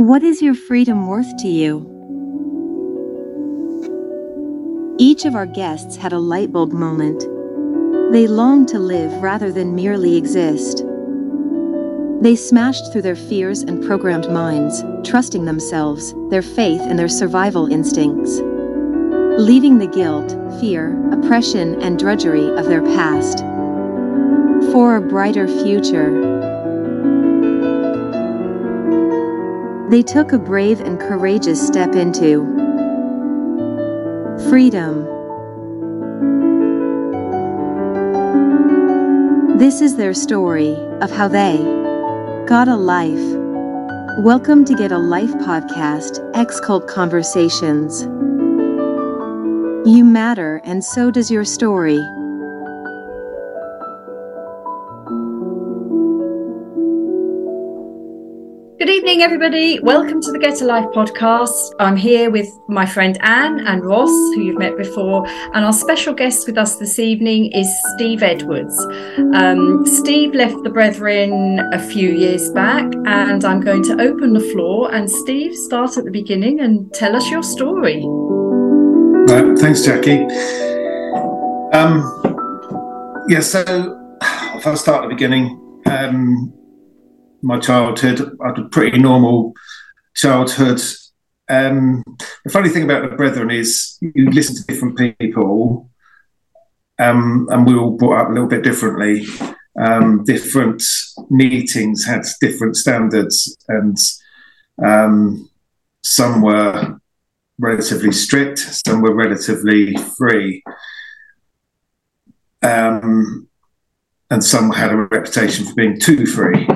What is your freedom worth to you? Each of our guests had a lightbulb moment. They longed to live rather than merely exist. They smashed through their fears and programmed minds, trusting themselves, their faith, and their survival instincts. Leaving the guilt, fear, oppression, and drudgery of their past. For a brighter future. They took a brave and courageous step into freedom. This is their story of how they got a life. Welcome to Get a Life podcast, X Cult Conversations. You matter, and so does your story. Evening, everybody. Welcome to the Get a Life podcast. I'm here with my friend Anne and Ross, who you've met before, and our special guest with us this evening is Steve Edwards. Um, Steve left the Brethren a few years back, and I'm going to open the floor. And Steve, start at the beginning and tell us your story. Thanks, Jackie. Um, yeah, so if I start at the beginning, um, my childhood. I had a pretty normal childhood. Um, the funny thing about the Brethren is you listen to different people, um, and we all brought up a little bit differently. Um, different meetings had different standards, and um, some were relatively strict, some were relatively free. Um, and some had a reputation for being too free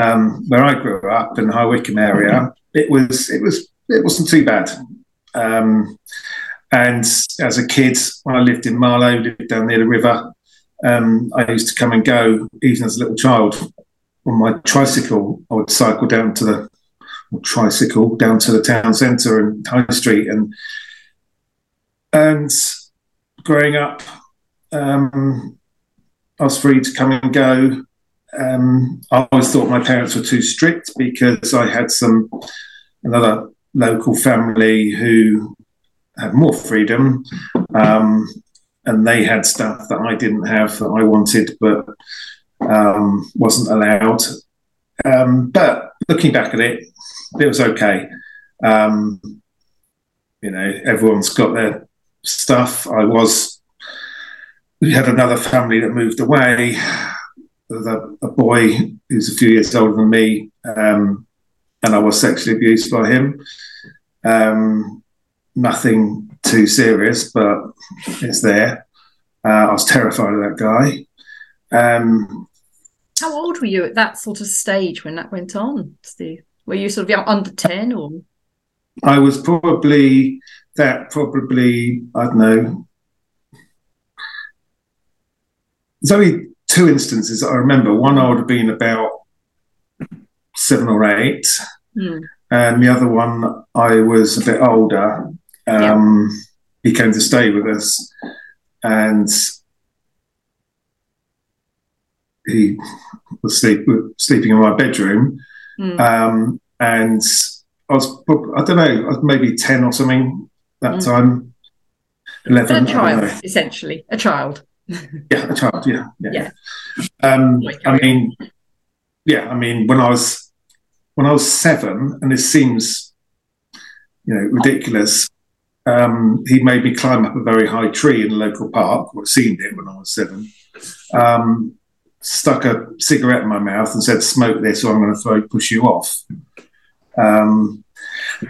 um, where I grew up in the High Wycombe area, it was it was it wasn't too bad. Um, and as a kid, when I lived in Marlow, lived down near the river, um, I used to come and go, even as a little child, on my tricycle. I would cycle down to the tricycle down to the town centre and High Street, and and growing up, um, I was free to come and go um, I always thought my parents were too strict because I had some another local family who had more freedom, um, and they had stuff that I didn't have that I wanted, but um, wasn't allowed. Um, but looking back at it, it was okay. Um, you know, everyone's got their stuff. I was. We had another family that moved away a, a, boy who's a few years older than me, um, and I was sexually abused by him. Um, nothing too serious, but it's there. Uh, I was terrified of that guy. Um, How old were you at that sort of stage when that went on, Steve? Were you sort of under 10 or? I was probably that, probably, I don't know. Only two instances I remember. One I would have been about seven or eight, mm. and the other one I was a bit older. Um, yeah. He came to stay with us, and he was sleep, sleeping in my bedroom. Mm. Um, and I was, I don't know, maybe 10 or something that mm. time. 11. A child, essentially, a child yeah, a child. Yeah, yeah. yeah. Um, I mean, yeah. I mean, when I was when I was seven, and this seems, you know, ridiculous. Um, he made me climb up a very high tree in a local park. I've seen it when I was seven. Um, stuck a cigarette in my mouth and said, "Smoke this, or I'm going to throw push you off." Um,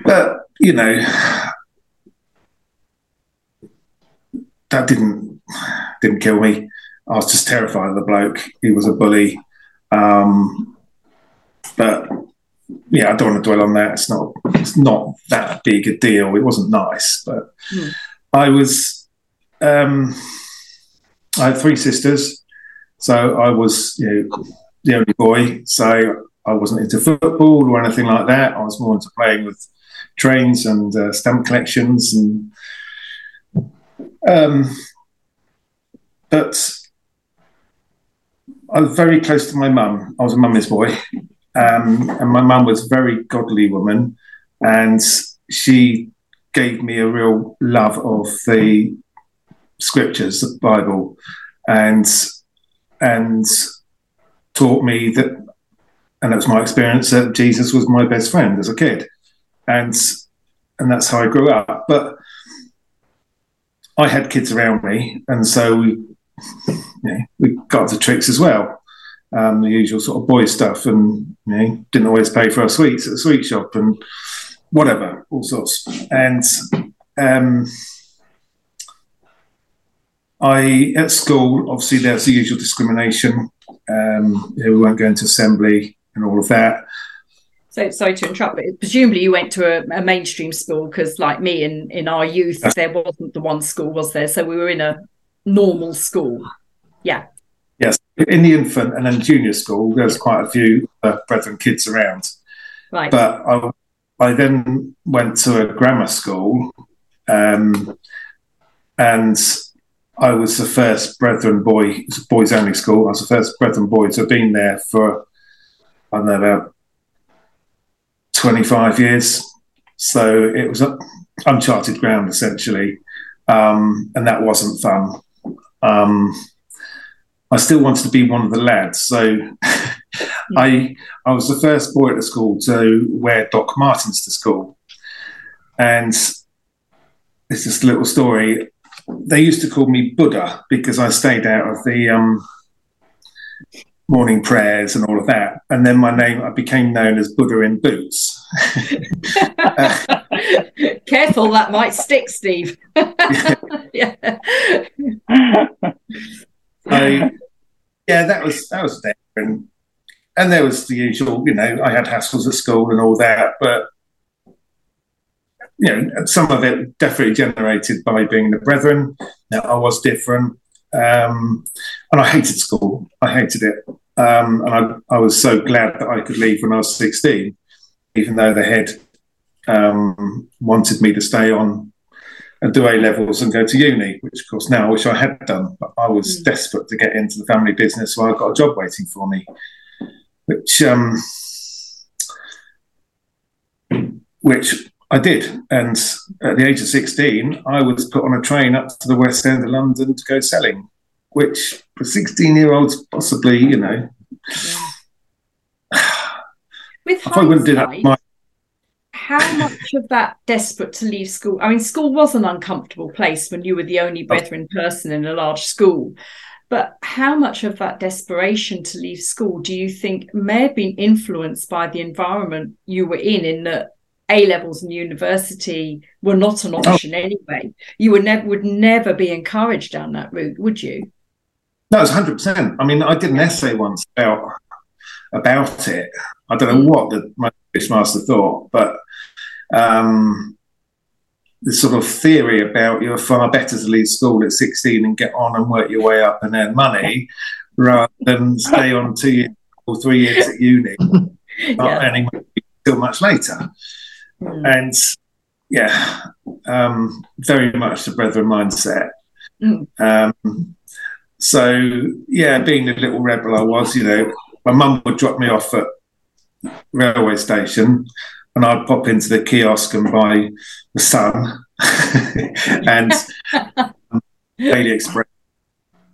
but you know, that didn't didn't kill me. I was just terrified of the bloke. He was a bully. Um, but yeah, I don't want to dwell on that. It's not it's not that big a deal. It wasn't nice, but mm. I was um, I had three sisters, so I was you know the only boy. So I wasn't into football or anything like that. I was more into playing with trains and uh, stamp collections and um, but I was very close to my mum. I was a mummy's boy. Um, and my mum was a very godly woman, and she gave me a real love of the scriptures, the Bible, and and taught me that, and that was my experience that Jesus was my best friend as a kid, and and that's how I grew up. But I had kids around me, and so we, you know, we got the tricks as well. Um, the usual sort of boy stuff, and you know, didn't always pay for our sweets at the sweet shop, and whatever, all sorts. And um, I at school, obviously, there's the usual discrimination. Um, you know, we weren't going to assembly and all of that. So sorry to interrupt, but presumably you went to a, a mainstream school because, like me, in in our youth, there wasn't the one school, was there? So we were in a normal school. Yeah. Yes, in the infant and then junior school, there's quite a few uh, brethren kids around. Right. But I, I then went to a grammar school, um, and I was the first brethren boy, boys only school. I was the first brethren boy to have been there for I don't know about 25 years. So it was uncharted ground essentially, um, and that wasn't fun. Um, I still wanted to be one of the lads, so I I was the first boy at the school to wear Doc Martens to school, and it's just a little story. They used to call me Buddha because I stayed out of the um, morning prayers and all of that. And then my name, I became known as Buddha in Boots. Careful, that might stick, Steve. yeah. So, yeah, that was that was there, and and there was the usual. You know, I had hassles at school and all that, but you know, some of it definitely generated by being the brethren. Now, I was different. Um, and I hated school. I hated it. Um, and I, I, was so glad that I could leave when I was 16, even though the head um, wanted me to stay on and do A levels and go to uni, which of course now I wish I had done. But I was mm. desperate to get into the family business, so I got a job waiting for me, which um, which I did. And at the age of 16, I was put on a train up to the West End of London to go selling, which for 16 year olds, possibly, you know. Yeah. With I wouldn't do that, my- how much of that desperate to leave school? I mean, school was an uncomfortable place when you were the only oh. brethren person in a large school. But how much of that desperation to leave school do you think may have been influenced by the environment you were in, in that a levels and university were not an oh. option oh. anyway. You would never would never be encouraged down that route, would you? No, it's hundred percent. I mean, I did an essay once about about it. I don't know what the, my master thought, but um, the sort of theory about you're far better to leave school at 16 and get on and work your way up and earn money rather than stay on two years or three years at uni, not earning money until much later. Mm. And yeah, um, very much the brethren mindset. Mm. Um, so yeah, being the little rebel I was, you know, my mum would drop me off at railway station, and I'd pop into the kiosk and buy the Sun and Daily Express,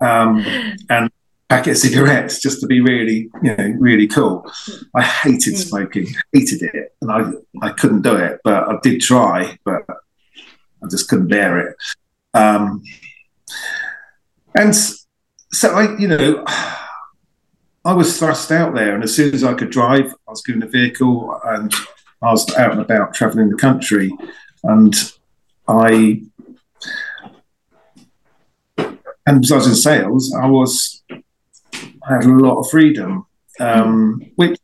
um, and packet of cigarettes just to be really, you know, really cool. I hated hmm. smoking, hated it, and I I couldn't do it, but I did try, but I just couldn't bear it. Um, and so I, you know, I was thrust out there, and as soon as I could drive, I was given a vehicle, and I was out and about traveling the country, and I. And besides in sales, I was I had a lot of freedom, um, which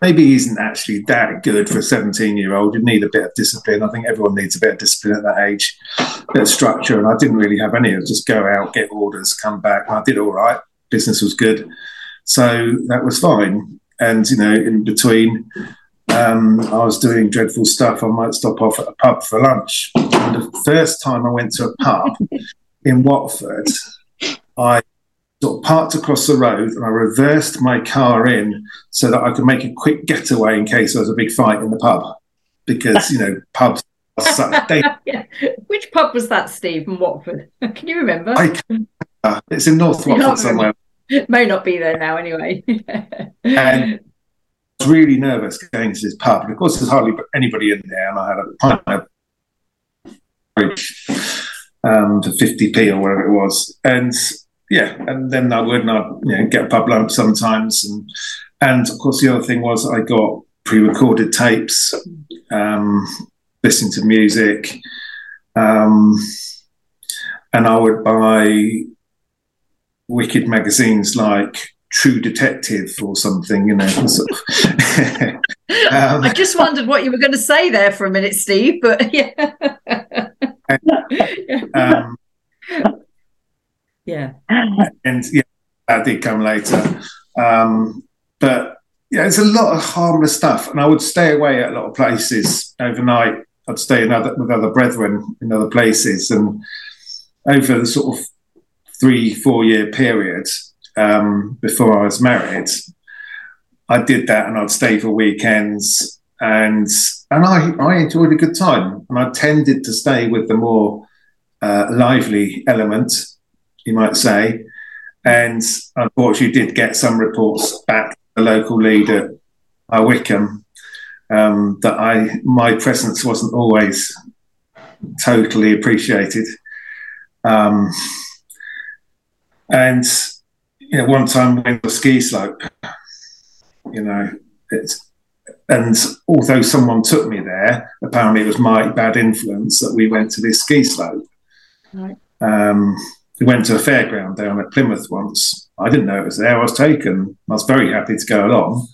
maybe isn't actually that good for a 17 year old. You need a bit of discipline. I think everyone needs a bit of discipline at that age, a bit of structure. And I didn't really have any. I just go out, get orders, come back. I did all right. Business was good. So that was fine. And, you know, in between, um, I was doing dreadful stuff. I might stop off at a pub for lunch. And the first time I went to a pub in Watford, I sort of parked across the road and I reversed my car in so that I could make a quick getaway in case there was a big fight in the pub. Because, you know, pubs are they, yeah. Which pub was that, Steve, in Watford? Can you remember? I, it's in North Watford somewhere. It may not be there now anyway. and was really nervous going to this pub. And of course, there's hardly anybody in there. And I had a pint of um, for 50p or whatever it was. And yeah, and then I would not you know, get a pub lump sometimes. And, and of course, the other thing was I got pre recorded tapes, um, listening to music. Um, and I would buy wicked magazines like True Detective or something, you know. Sort of. um, I just wondered what you were going to say there for a minute, Steve, but yeah. um, yeah. And yeah, that did come later. Um, but yeah, it's a lot of harmless stuff. And I would stay away at a lot of places overnight. I'd stay in other, with other brethren in other places. And over the sort of three, four year period um, before I was married, I did that and I'd stay for weekends and and I, I enjoyed a good time. And I tended to stay with the more uh, lively element you might say. And unfortunately, did get some reports back from the local lead at uh, Wycombe um, that I my presence wasn't always totally appreciated. Um, and you know, one time when the ski slope, you know, it's and although someone took me there, apparently it was my bad influence that we went to this ski slope. Right. Um, we went to a fairground down at Plymouth once. I didn't know it was there. I was taken. I was very happy to go along,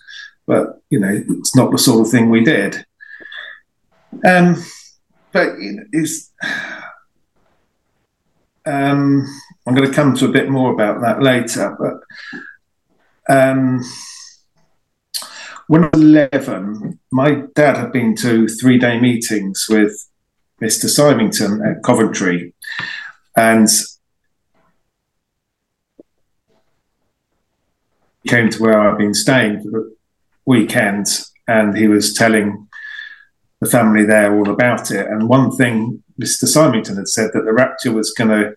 but you know, it's not the sort of thing we did. Um, but it's. Um, I'm going to come to a bit more about that later. But um, when I was 11, my dad had been to three day meetings with Mr. Symington at Coventry. And he came to where I've been staying for the weekend, and he was telling the family there all about it. And one thing Mr. Symington had said that the rapture was going to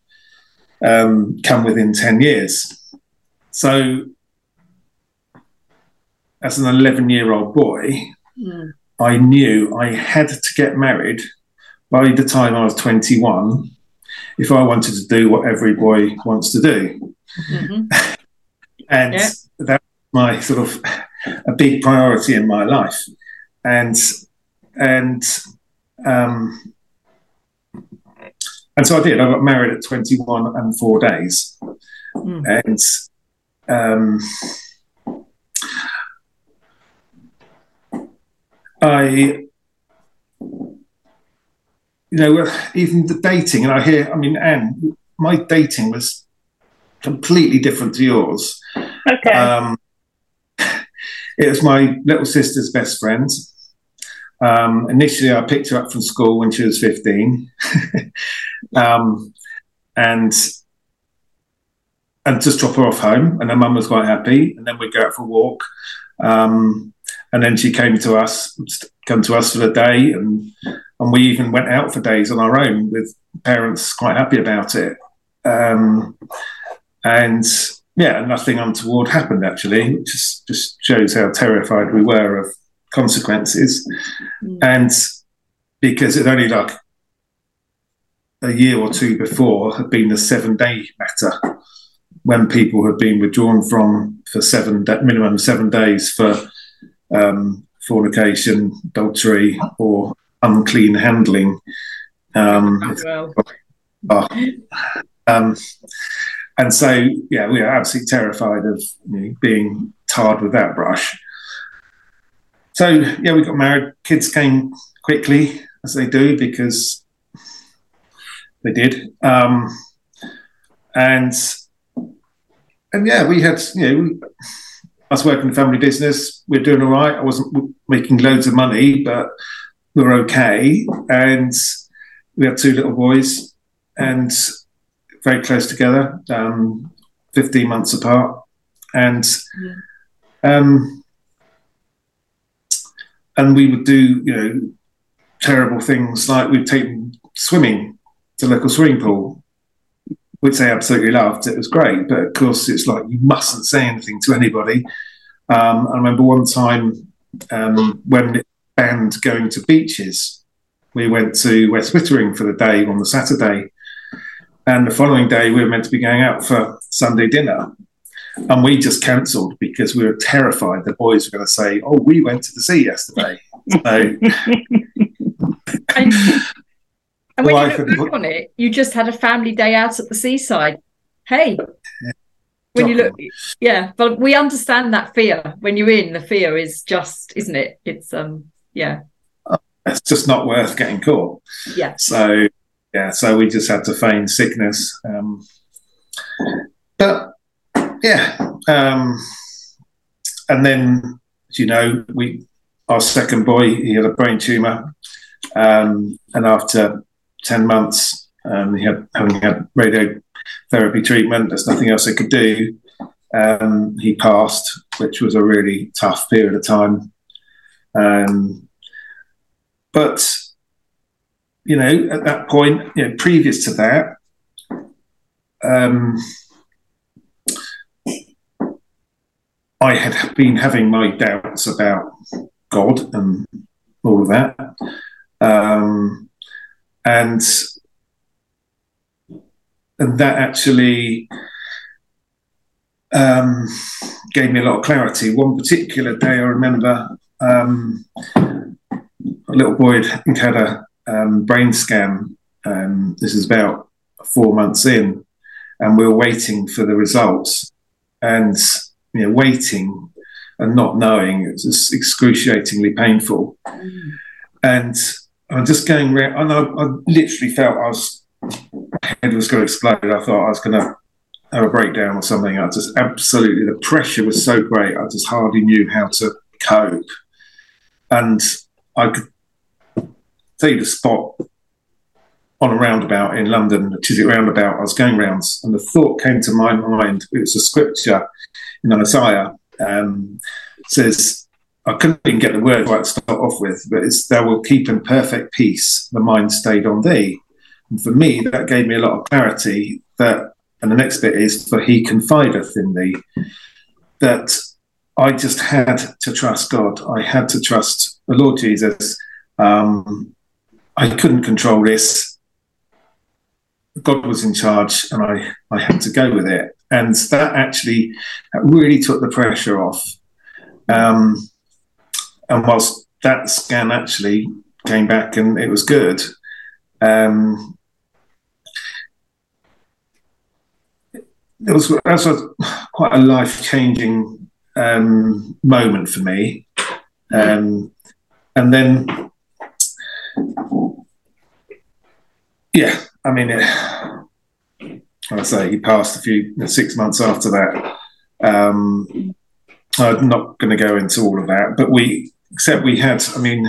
um, come within 10 years. So, as an 11 year old boy, mm. I knew I had to get married by the time I was 21 if I wanted to do what every boy wants to do. Mm-hmm. and yeah was my sort of a big priority in my life, and and um, and so I did. I got married at 21 and four days, mm. and um, I you know, even the dating, and I hear, I mean, Anne, my dating was completely different to yours. Okay. Um, it was my little sister's best friend. Um, initially, I picked her up from school when she was 15. um, and and just drop her off home. And her mum was quite happy. And then we'd go out for a walk. Um, and then she came to us, come to us for the day, and and we even went out for days on our own with parents quite happy about it. Um, and yeah, nothing untoward happened actually. It just just shows how terrified we were of consequences, mm. and because it only like a year or two before had been the seven day matter when people had been withdrawn from for seven minimum seven days for um, fornication, adultery, or unclean handling. Um, well. uh, um, and so, yeah, we are absolutely terrified of you know, being tarred with that brush. So, yeah, we got married. Kids came quickly, as they do, because they did. Um, and and yeah, we had you know, I was working in family business. We are doing all right. I wasn't making loads of money, but we were okay. And we had two little boys, and very close together, um, 15 months apart. And um, and we would do, you know, terrible things like we'd take swimming to local swimming pool, which they absolutely loved. It was great, but of course, it's like you mustn't say anything to anybody. Um, I remember one time um, when banned going to beaches, we went to West Wittering for the day on the Saturday, and the following day we were meant to be going out for Sunday dinner. And we just cancelled because we were terrified the boys were going to say, "Oh, we went to the sea yesterday." So, and, and when you look back on it, you just had a family day out at the seaside. Hey, when you look, yeah, but we understand that fear. When you're in, the fear is just, isn't it? It's um, yeah, it's just not worth getting caught. Yeah. So yeah, so we just had to feign sickness. Um, but yeah, um, and then you know, we our second boy he had a brain tumor, um, and after ten months, um, he had having had radiotherapy treatment. There's nothing else they could do. Um, he passed, which was a really tough period of time. Um, but you know, at that point, you know, previous to that, um, I had been having my doubts about God and all of that. Um, and and that actually um, gave me a lot of clarity. One particular day, I remember um, a little boy had had a um, brain scan. Um, this is about four months in, and we were waiting for the results. And you know, waiting and not knowing it was excruciatingly painful. Mm. And I'm just going around, and I, I, literally felt I was head was going to explode. I thought I was going to have a breakdown or something. I just absolutely the pressure was so great. I just hardly knew how to cope, and I could tell you the spot on a roundabout in London, the Chiswick roundabout. I was going rounds, and the thought came to my mind. It was a scripture in Isaiah um, says, I couldn't even get the word right to start off with, but it's thou will keep in perfect peace the mind stayed on thee. And for me, that gave me a lot of clarity that, and the next bit is, for he confideth in thee, that I just had to trust God. I had to trust the Lord Jesus. Um, I couldn't control this. God was in charge, and I, I had to go with it and that actually really took the pressure off. Um, and whilst that scan actually came back and it was good, um, it was that quite a life changing um, moment for me. Um, and then, yeah, I mean, it, I say he passed a few six months after that. Um, I'm not going to go into all of that, but we except we had. I mean,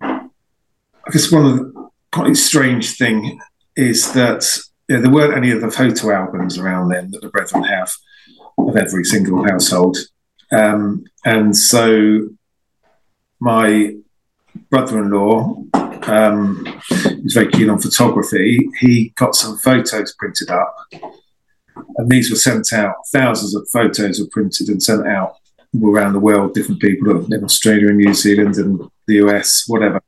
I guess one of the quite strange thing is that there weren't any of the photo albums around then that the Brethren have of every single household, um, and so my brother-in-law um, was very keen on photography. He got some photos printed up, and these were sent out. Thousands of photos were printed and sent out around the world. Different people in Australia and New Zealand and the US, whatever,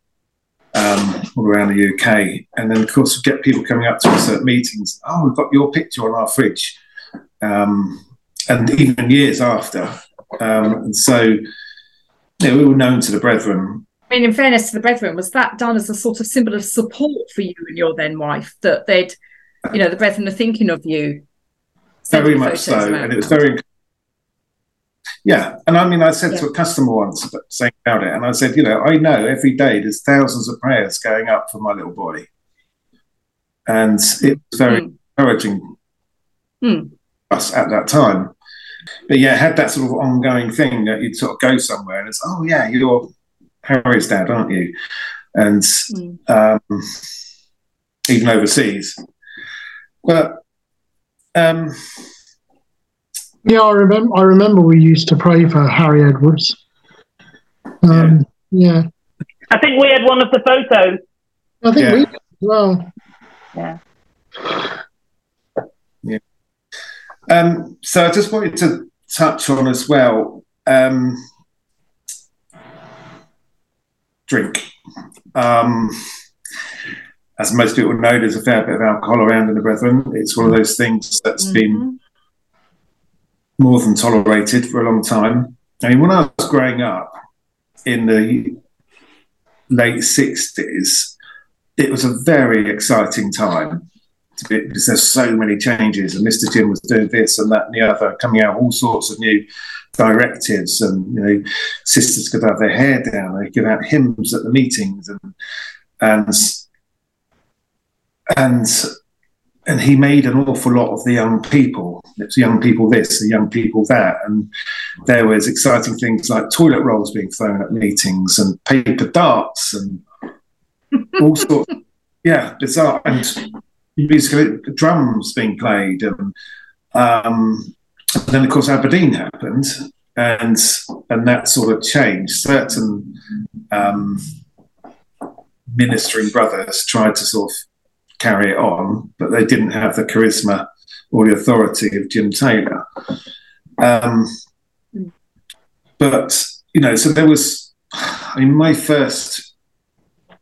um, all around the UK. And then, of course, we get people coming up to us at meetings. Oh, we've got your picture on our fridge, um, and even years after. Um, and so, yeah, we were known to the brethren mean, in fairness to the brethren, was that done as a sort of symbol of support for you and your then wife that they'd, you know, the brethren are thinking of you? Very much so, and it was very. Yeah, and I mean, I said yeah. to a customer once saying about it, and I said, you know, I know every day there's thousands of prayers going up for my little boy, and it was very mm. encouraging mm. us at that time. But yeah, had that sort of ongoing thing that you'd sort of go somewhere and it's, oh yeah, you're Harry's dad, aren't you? And mm. um, even overseas. But um, Yeah, I remember. I remember we used to pray for Harry Edwards. Um, yeah. I think we had one of the photos. I think Yeah. we did as well. Yeah. Um, so I just wanted to touch on as well um, drink. Um, as most people know, there's a fair bit of alcohol around in the Brethren. It's one of those things that's been more than tolerated for a long time. I mean, when I was growing up in the late 60s, it was a very exciting time to be, because there's so many changes, and Mr. Jim was doing this and that and the other, coming out all sorts of new directives, and you know, sisters could have their hair down, they could have hymns at the meetings, and and and and he made an awful lot of the young people. It's young people this, the young people that, and there was exciting things like toilet rolls being thrown at meetings and paper darts and all sorts. Yeah, bizarre and musical drums being played, and um, and then of course Aberdeen happened, and and that sort of changed. Certain um, ministering brothers tried to sort of carry it on, but they didn't have the charisma or the authority of Jim Taylor. Um, but you know, so there was. I mean, my first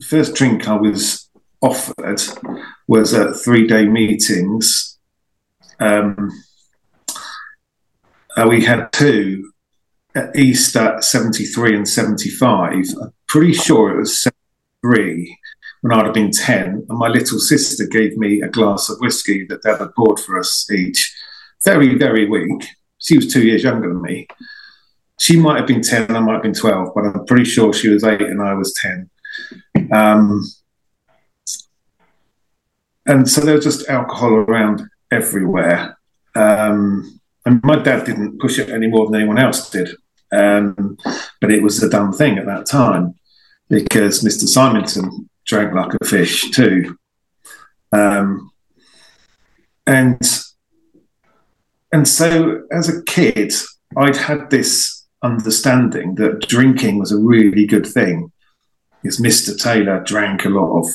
first drink I was offered was at three day meetings. Um, uh, we had two at Easter 73 and 75. I'm pretty sure it was 73 when I'd have been 10. And my little sister gave me a glass of whiskey that Dad had poured for us each. Very, very weak. She was two years younger than me. She might have been 10, I might have been 12, but I'm pretty sure she was eight and I was 10. Um, and so there was just alcohol around everywhere. Um, and my dad didn't push it any more than anyone else did. Um, but it was a done thing at that time because Mr. Symington drank like a fish too. Um, and and so as a kid, I'd had this understanding that drinking was a really good thing. Because Mr. Taylor drank a lot of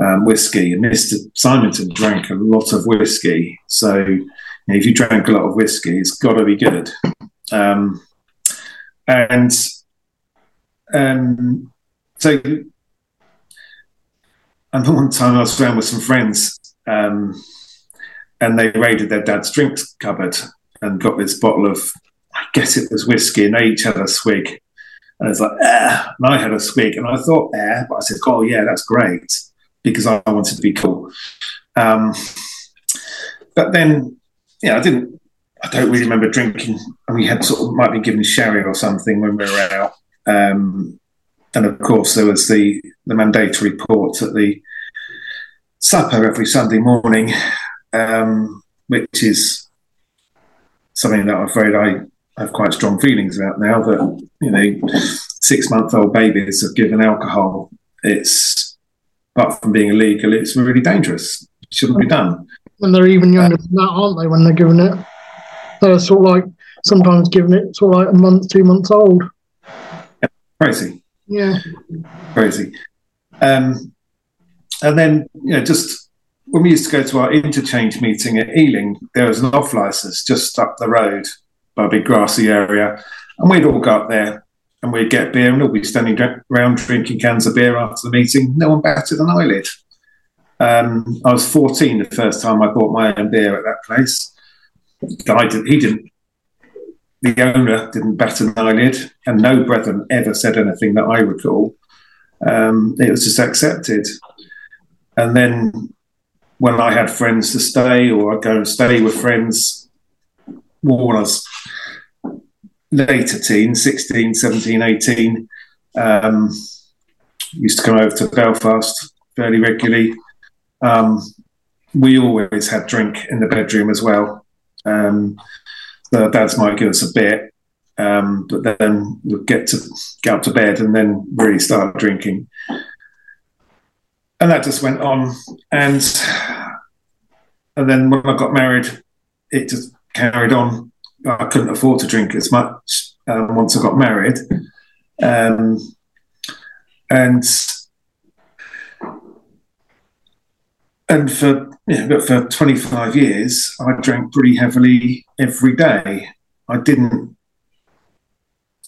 um, whiskey, and Mr. Symington drank a lot of whiskey. So, know, if you drank a lot of whiskey, it's got to be good. Um, and um, so, and one time I was around with some friends, um, and they raided their dad's drinks cupboard and got this bottle of, I guess it was whiskey, and they each had a swig. And it's like, ah, and I had a swig, and I thought, ah, but I said, oh yeah, that's great because I wanted to be cool. Um, but then, yeah, I didn't. I don't really remember drinking. And we had sort of might be given sherry or something when we were out. Um, and of course, there was the the mandatory port at the supper every Sunday morning, um, which is something that I'm afraid I have quite strong feelings about now. That you know, six month old babies are given alcohol. It's apart from being illegal, it's really dangerous. It shouldn't be done. And they're even younger than that, aren't they, when they're giving it? They're sort of like sometimes giving it sort of like a month, two months old. Crazy. Yeah. crazy. Um, and then, you know, just when we used to go to our interchange meeting at Ealing, there was an off license just up the road by a big grassy area. And we'd all go up there and we'd get beer and we'd be standing around drinking cans of beer after the meeting. No one batted an eyelid. Um, I was 14 the first time I bought my own beer at that place. Did, he didn't the owner didn't bat an eyelid, and no brethren ever said anything that I recall. Um, it was just accepted. And then when I had friends to stay, or I'd go and stay with friends, more when I was later teen, 16, 17, 18, um, used to come over to Belfast fairly regularly. Um, we always had drink in the bedroom as well. Um, the dads might give us a bit, um, but then we'd get to get up to bed and then really start drinking. And that just went on. And and then when I got married, it just carried on. I couldn't afford to drink as much um, once I got married. Um, and and for yeah, but for 25 years, I drank pretty heavily every day. I didn't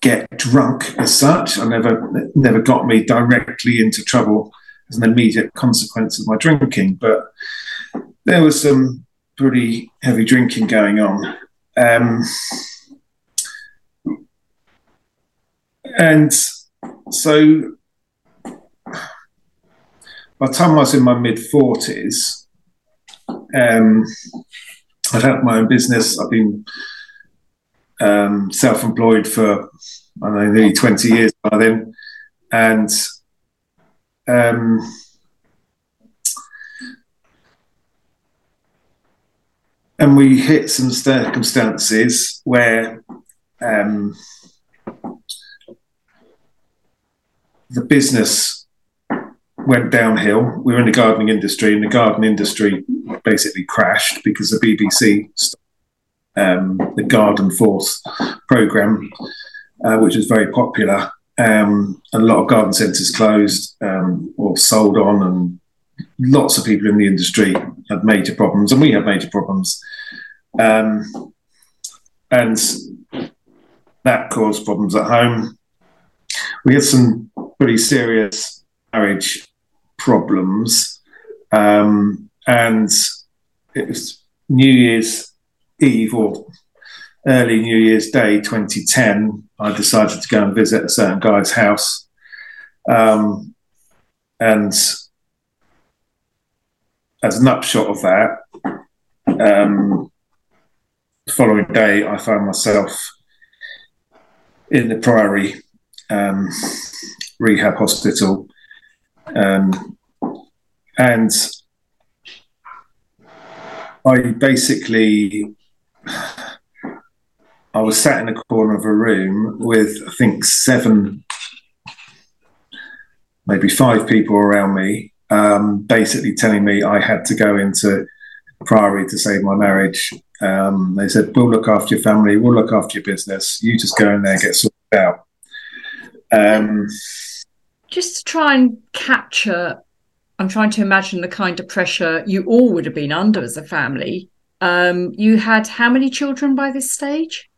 get drunk as such. I never never got me directly into trouble as an immediate consequence of my drinking, but there was some pretty heavy drinking going on. Um, and so by the time I was in my mid 40s, um, I'd had my own business. I've been um, self employed for, I don't know, nearly 20 years by then. And um, and we hit some circumstances where um, the business went downhill. We were in the gardening industry, and the garden industry basically crashed because the BBC, um, the Ground Force program, uh, which was very popular, um, a lot of garden centres closed um, or sold on, and lots of people in the industry had major problems, and we had major problems. Um, and that caused problems at home. We had some pretty serious marriage problems. Um, and it was New Year's Eve or early New Year's Day 2010. I decided to go and visit a certain guy's house. Um, and as an upshot of that, um, the following day, I found myself in the Priory um, Rehab Hospital. Um, and I basically, I was sat in a corner of a room with, I think, seven, maybe five people around me, um, basically telling me I had to go into Priory to save my marriage. Um, they said, "We'll look after your family. We'll look after your business. You just go in there, get sorted out." Um, just to try and capture, I'm trying to imagine the kind of pressure you all would have been under as a family. Um, you had how many children by this stage?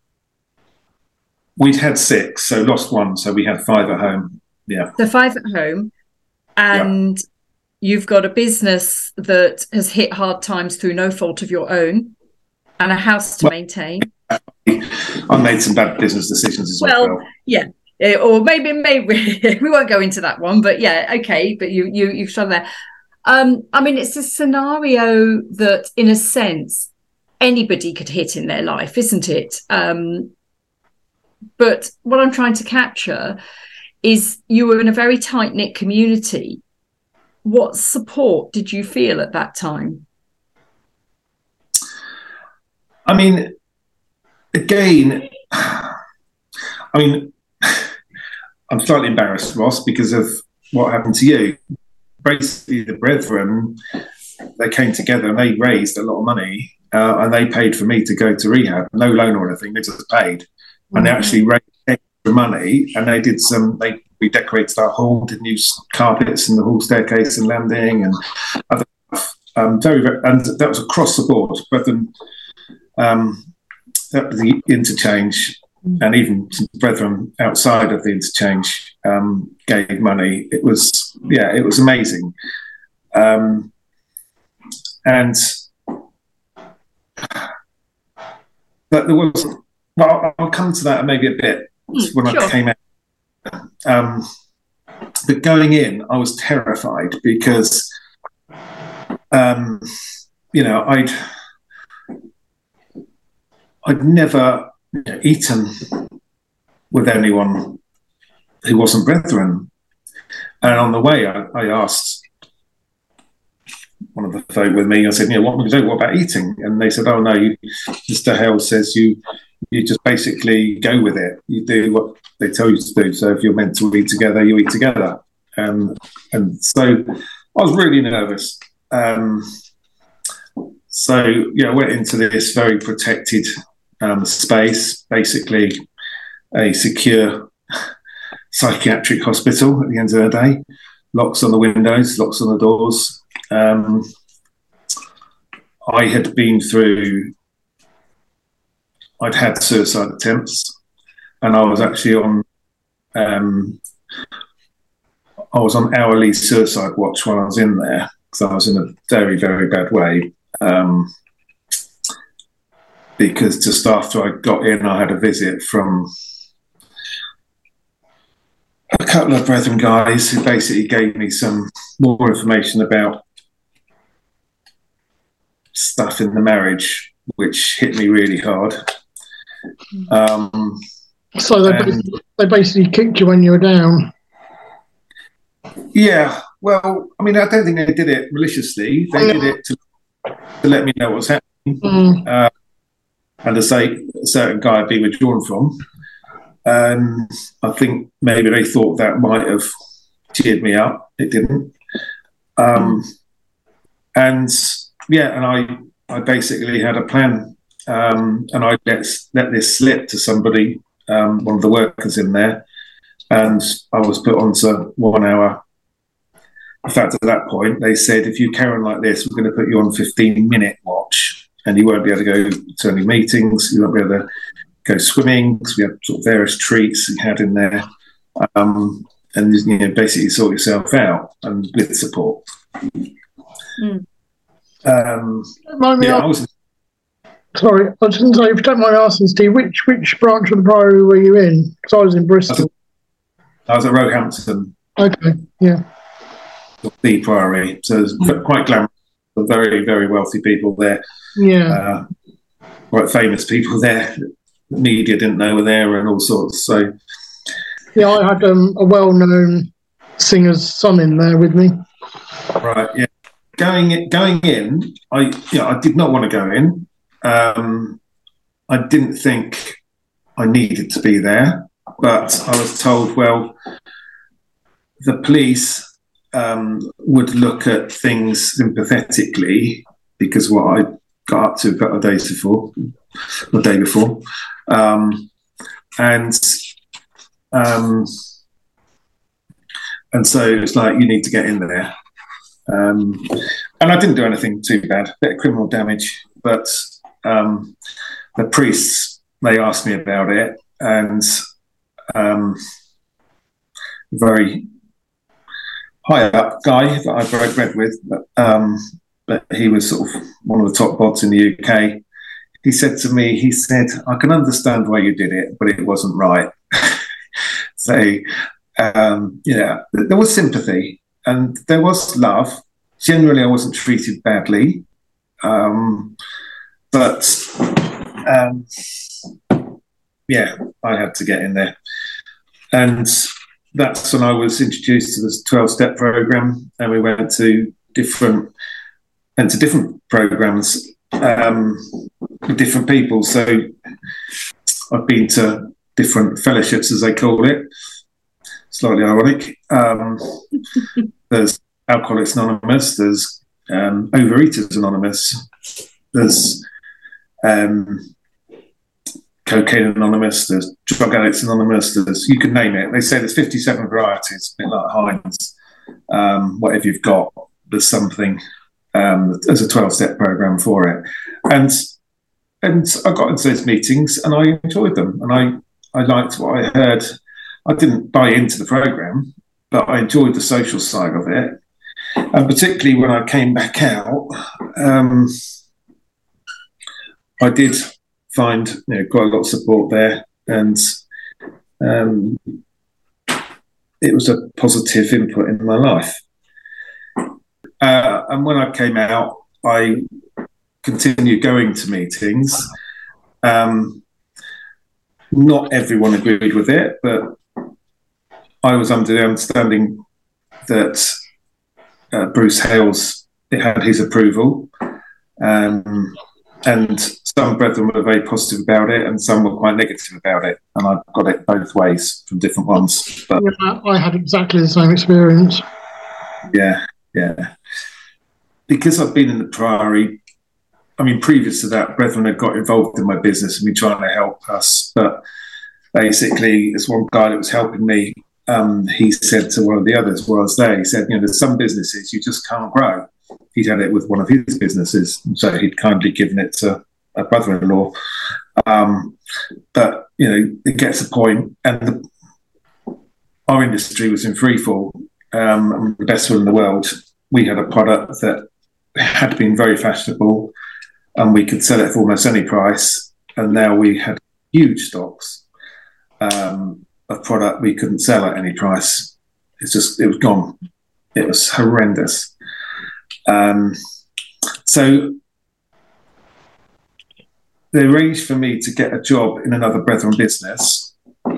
We'd had six, so lost one, so we had five at home. Yeah. So five at home, and yeah you've got a business that has hit hard times through no fault of your own and a house to well, maintain. I made some bad business decisions as well. Well, yeah. Eh, or maybe maybe we won't go into that one, but yeah, okay. But you you you've shown there. Um, I mean, it's a scenario that, in a sense, anybody could hit in their life, isn't it? Um, but what I'm trying to capture is you were in a very tight knit community what support did you feel at that time? I mean, again, I mean, I'm slightly embarrassed, Ross, because of what happened to you. Basically, the brethren they came together and they raised a lot of money, uh, and they paid for me to go to rehab. No loan or anything; they just paid, mm-hmm. and they mm-hmm. actually raised extra money, and they did some. They redecorated our hall, did new carpets in the hall staircase and landing, and other stuff. Um, very, very, and that was across the board. But then um, the interchange and even some brethren outside of the interchange um, gave money. It was, yeah, it was amazing. Um, and but there was, well, I'll come to that maybe a bit mm, when sure. I came out um, but going in, I was terrified because, um, you know, I'd I'd never you know, eaten with anyone who wasn't brethren. And on the way, I, I asked one of the folk with me, I said, you know, what am I going to do? What about eating? And they said, oh, no, you, Mr. Hales says you you just basically go with it. You do what they tell you to do. So if you're meant to eat together, you eat together. Um, and so I was really nervous. Um, so yeah, I went into this very protected um, space, basically a secure psychiatric hospital at the end of the day. Locks on the windows, locks on the doors. Um, I had been through, I'd had suicide attempts, and I was actually on, um, I was on hourly suicide watch while I was in there because I was in a very, very bad way. Um, because just after I got in, I had a visit from a couple of brethren guys who basically gave me some more information about stuff in the marriage, which hit me really hard. Um, So they, And- basically, they basically kicked you when you were down. yeah, well, I mean, I don't think they did it maliciously. They did it to, to let me know what's happening. Mm, and to say a certain guy I'd been withdrawn from. And I think maybe they thought that might have cheered me up. It didn't. Um, and yeah, and I I basically had a plan, um, and I let let this slip to somebody, um, one of the workers in there, and I was put onto one hour. In fact, at that point, they said, if you carry on like this, we're going to put you on 15 minute watch and you won't be able to go to any meetings. You won't be able to go swimming because we had sort of various treats we had in there. Um, and you know, basically sort yourself out and with support. Mm. Um, don't mind me yeah, I was sorry, I was going to say, if you don't mind asking, Steve, which which branch of the Priory were you in? Because I was in Bristol. I was at Roehampton, Okay, yeah. the Priory, so it's quite glamorous. Very, very wealthy people there. Yeah. uh, quite famous people there. The media didn't know were there and all sorts. So Yeah, I had um, a well-known singer's son in there with me. right, yeah. Going going in, I yeah, I did not want to go in. Um, I didn't think I needed to be there, but I was told, well, the police um, would look at things sympathetically because what I got up to a couple of days before, the day before, um, and um, and so it's like you need to get in there. Um, and I didn't do anything too bad, bit of criminal damage, but um, the priests they asked me about it, and um, very high up guy that I broke bread with, um, but he was sort of one of the top bots in the UK. He said to me, he said, I can understand why you did it, but it wasn't right. so, um, yeah, there was sympathy and there was love. Generally, I wasn't treated badly. Um, but um, yeah, I had to get in there. And that's when I was introduced to this 12 step program, and we went to different went to different programs um, with different people. So I've been to different fellowships, as they call it. Slightly ironic. Um, there's Alcoholics Anonymous. There's um, Overeaters Anonymous. There's um, Cocaine Anonymous, there's Drug Addicts Anonymous, there's you can name it. They say there's 57 varieties, a bit like Heinz. Um, whatever you've got, there's something. Um, there's a 12 step program for it, and and I got into those meetings and I enjoyed them, and I I liked what I heard. I didn't buy into the program, but I enjoyed the social side of it, and particularly when I came back out. Um, I did find you know, quite a lot of support there, and um, it was a positive input in my life. Uh, and when I came out, I continued going to meetings. Um, not everyone agreed with it, but I was under the understanding that uh, Bruce Hales it had his approval. Um, and some brethren were very positive about it, and some were quite negative about it. And I got it both ways from different ones. But Yeah, I had exactly the same experience. yeah, yeah. Because I've been in the Priory, I mean, previous to that, Brethren had got involved in my business and been trying to help us. But basically, this one guy that was helping me, um, he said to one of the others while I was there, he said, you know, there's some businesses you just can't grow. He'd had it with one of his businesses, so he'd kindly given it to a brother-in-law. Um, but you know, it gets a point. and the, our industry was in free fall. Um, the best one in the world. We had a product that had been very fashionable, and we could sell it for almost any price. And now we had huge stocks um, of product we couldn't sell at any price. It's just it was gone. It was horrendous. Um, so they arranged for me to get a job in another Brethren business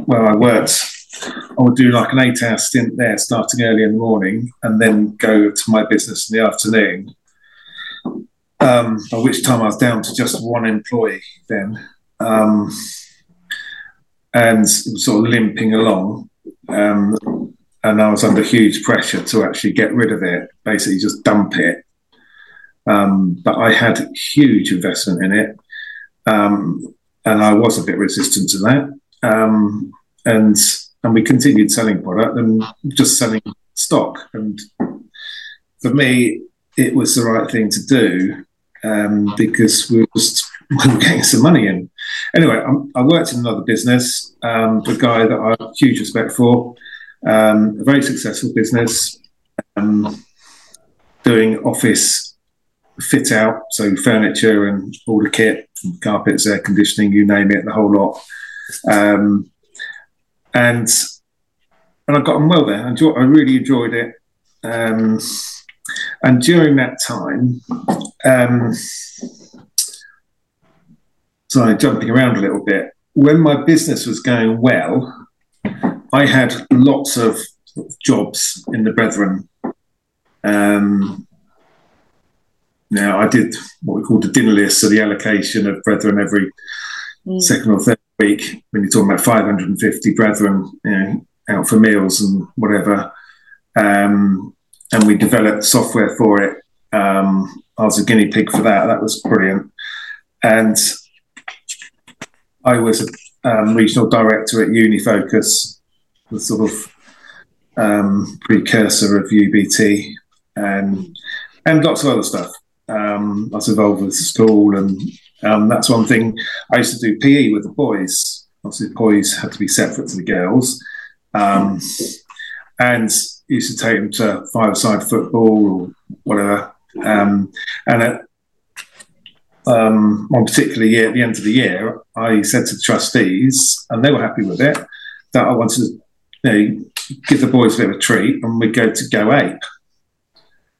where I worked. I would do like an eight hour stint there, starting early in the morning, and then go to my business in the afternoon. Um, by which time I was down to just one employee then. Um, and sort of limping along. Um, and I was under huge pressure to actually get rid of it, basically just dump it. Um, but I had huge investment in it. Um, and I was a bit resistant to that. Um, and and we continued selling product and just selling stock. And for me, it was the right thing to do um, because we were, just, getting some money in. Anyway, I'm, i worked in another business, um, the guy that I have huge respect for, um, a very successful business, um, doing office fit out, so furniture and all the kit, carpets, air conditioning, you name it, the whole lot. Um, and and I got on well there. I, enjoy, I really enjoyed it. And during that time, um, sorry, jumping around a little bit, when my business was going well, I had lots of jobs in the Brethren. Um, now, I did what we call the dinner list, so the allocation of brethren every mm. second or third week. When you're talking about 550 brethren you know, out for meals and whatever, um, and we developed software for it. Um, I was a guinea pig for that. That was brilliant. And I was a um, regional director at Unifocus, the sort of um, precursor of UBT, and and lots of other stuff. Um, I was involved with school, and um, that's one thing. I used to do PE with the boys. Obviously, the boys had to be separate to the girls, um, and used to take them to five-a-side football or whatever. Um, and at um, one particular year, at the end of the year, I said to the trustees, and they were happy with it, that I wanted to you know, give the boys a bit of a treat, and we'd go to Go Ape.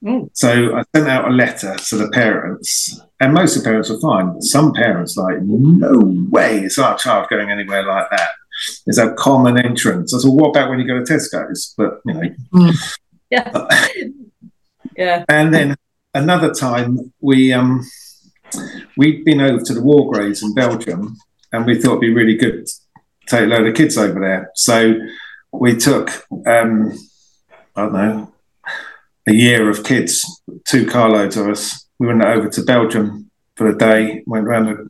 Mm. So I sent out a letter to the parents, and most of the parents were fine. Some parents like, no way is our child going anywhere like that. It's a common entrance. I said, what about when you go to Tesco's? But you know, mm. yeah, yeah. And then another time we um we'd been over to the war graves in Belgium, and we thought it'd be really good to take a load of kids over there. So we took um I don't know a year of kids, two carloads of us. We went over to Belgium for a day, went around the,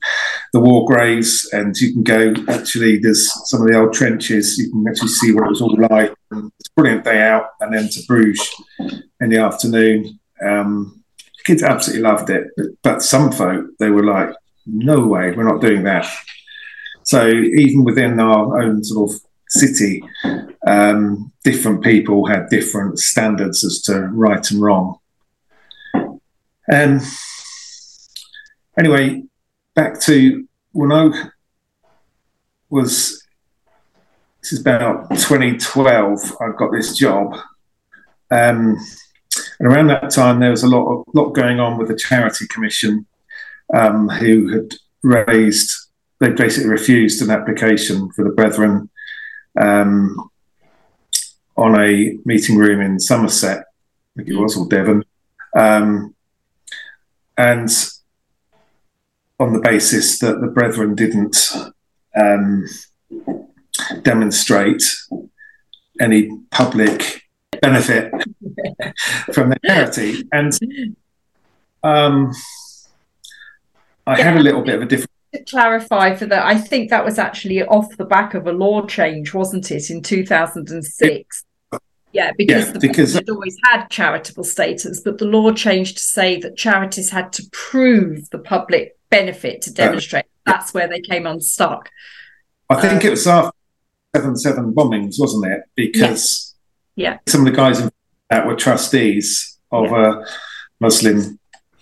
the, war graves, and you can go. Actually, there's some of the old trenches. You can actually see what it was all like. And it's a brilliant day out, and then to Bruges in the afternoon. Um, kids absolutely loved it, but, but some folk they were like, "No way, we're not doing that." So even within our own sort of city, um, different people had different standards as to right and wrong. Um, anyway, back to when I was, this is about 2012, I got this job. Um, and around that time, there was a lot, of, lot going on with the Charity Commission, um, who had raised, they basically refused an application for the Brethren um, on a meeting room in Somerset, I think it was, or Devon. Um, and on the basis that the brethren didn't um, demonstrate any public benefit from the charity. And um, I Yeah. had a little bit of a different. to clarify for that, I think that was actually off the back of a law change, wasn't it, in 2006? Yeah, because Yeah, the because- had always had charitable status, but the law changed to say that charities had to prove the public benefit to demonstrate. That's where they came unstuck. I think Um, it was after seven seven bombings, wasn't it? Because Yeah. some of the guys that were trustees of a Muslim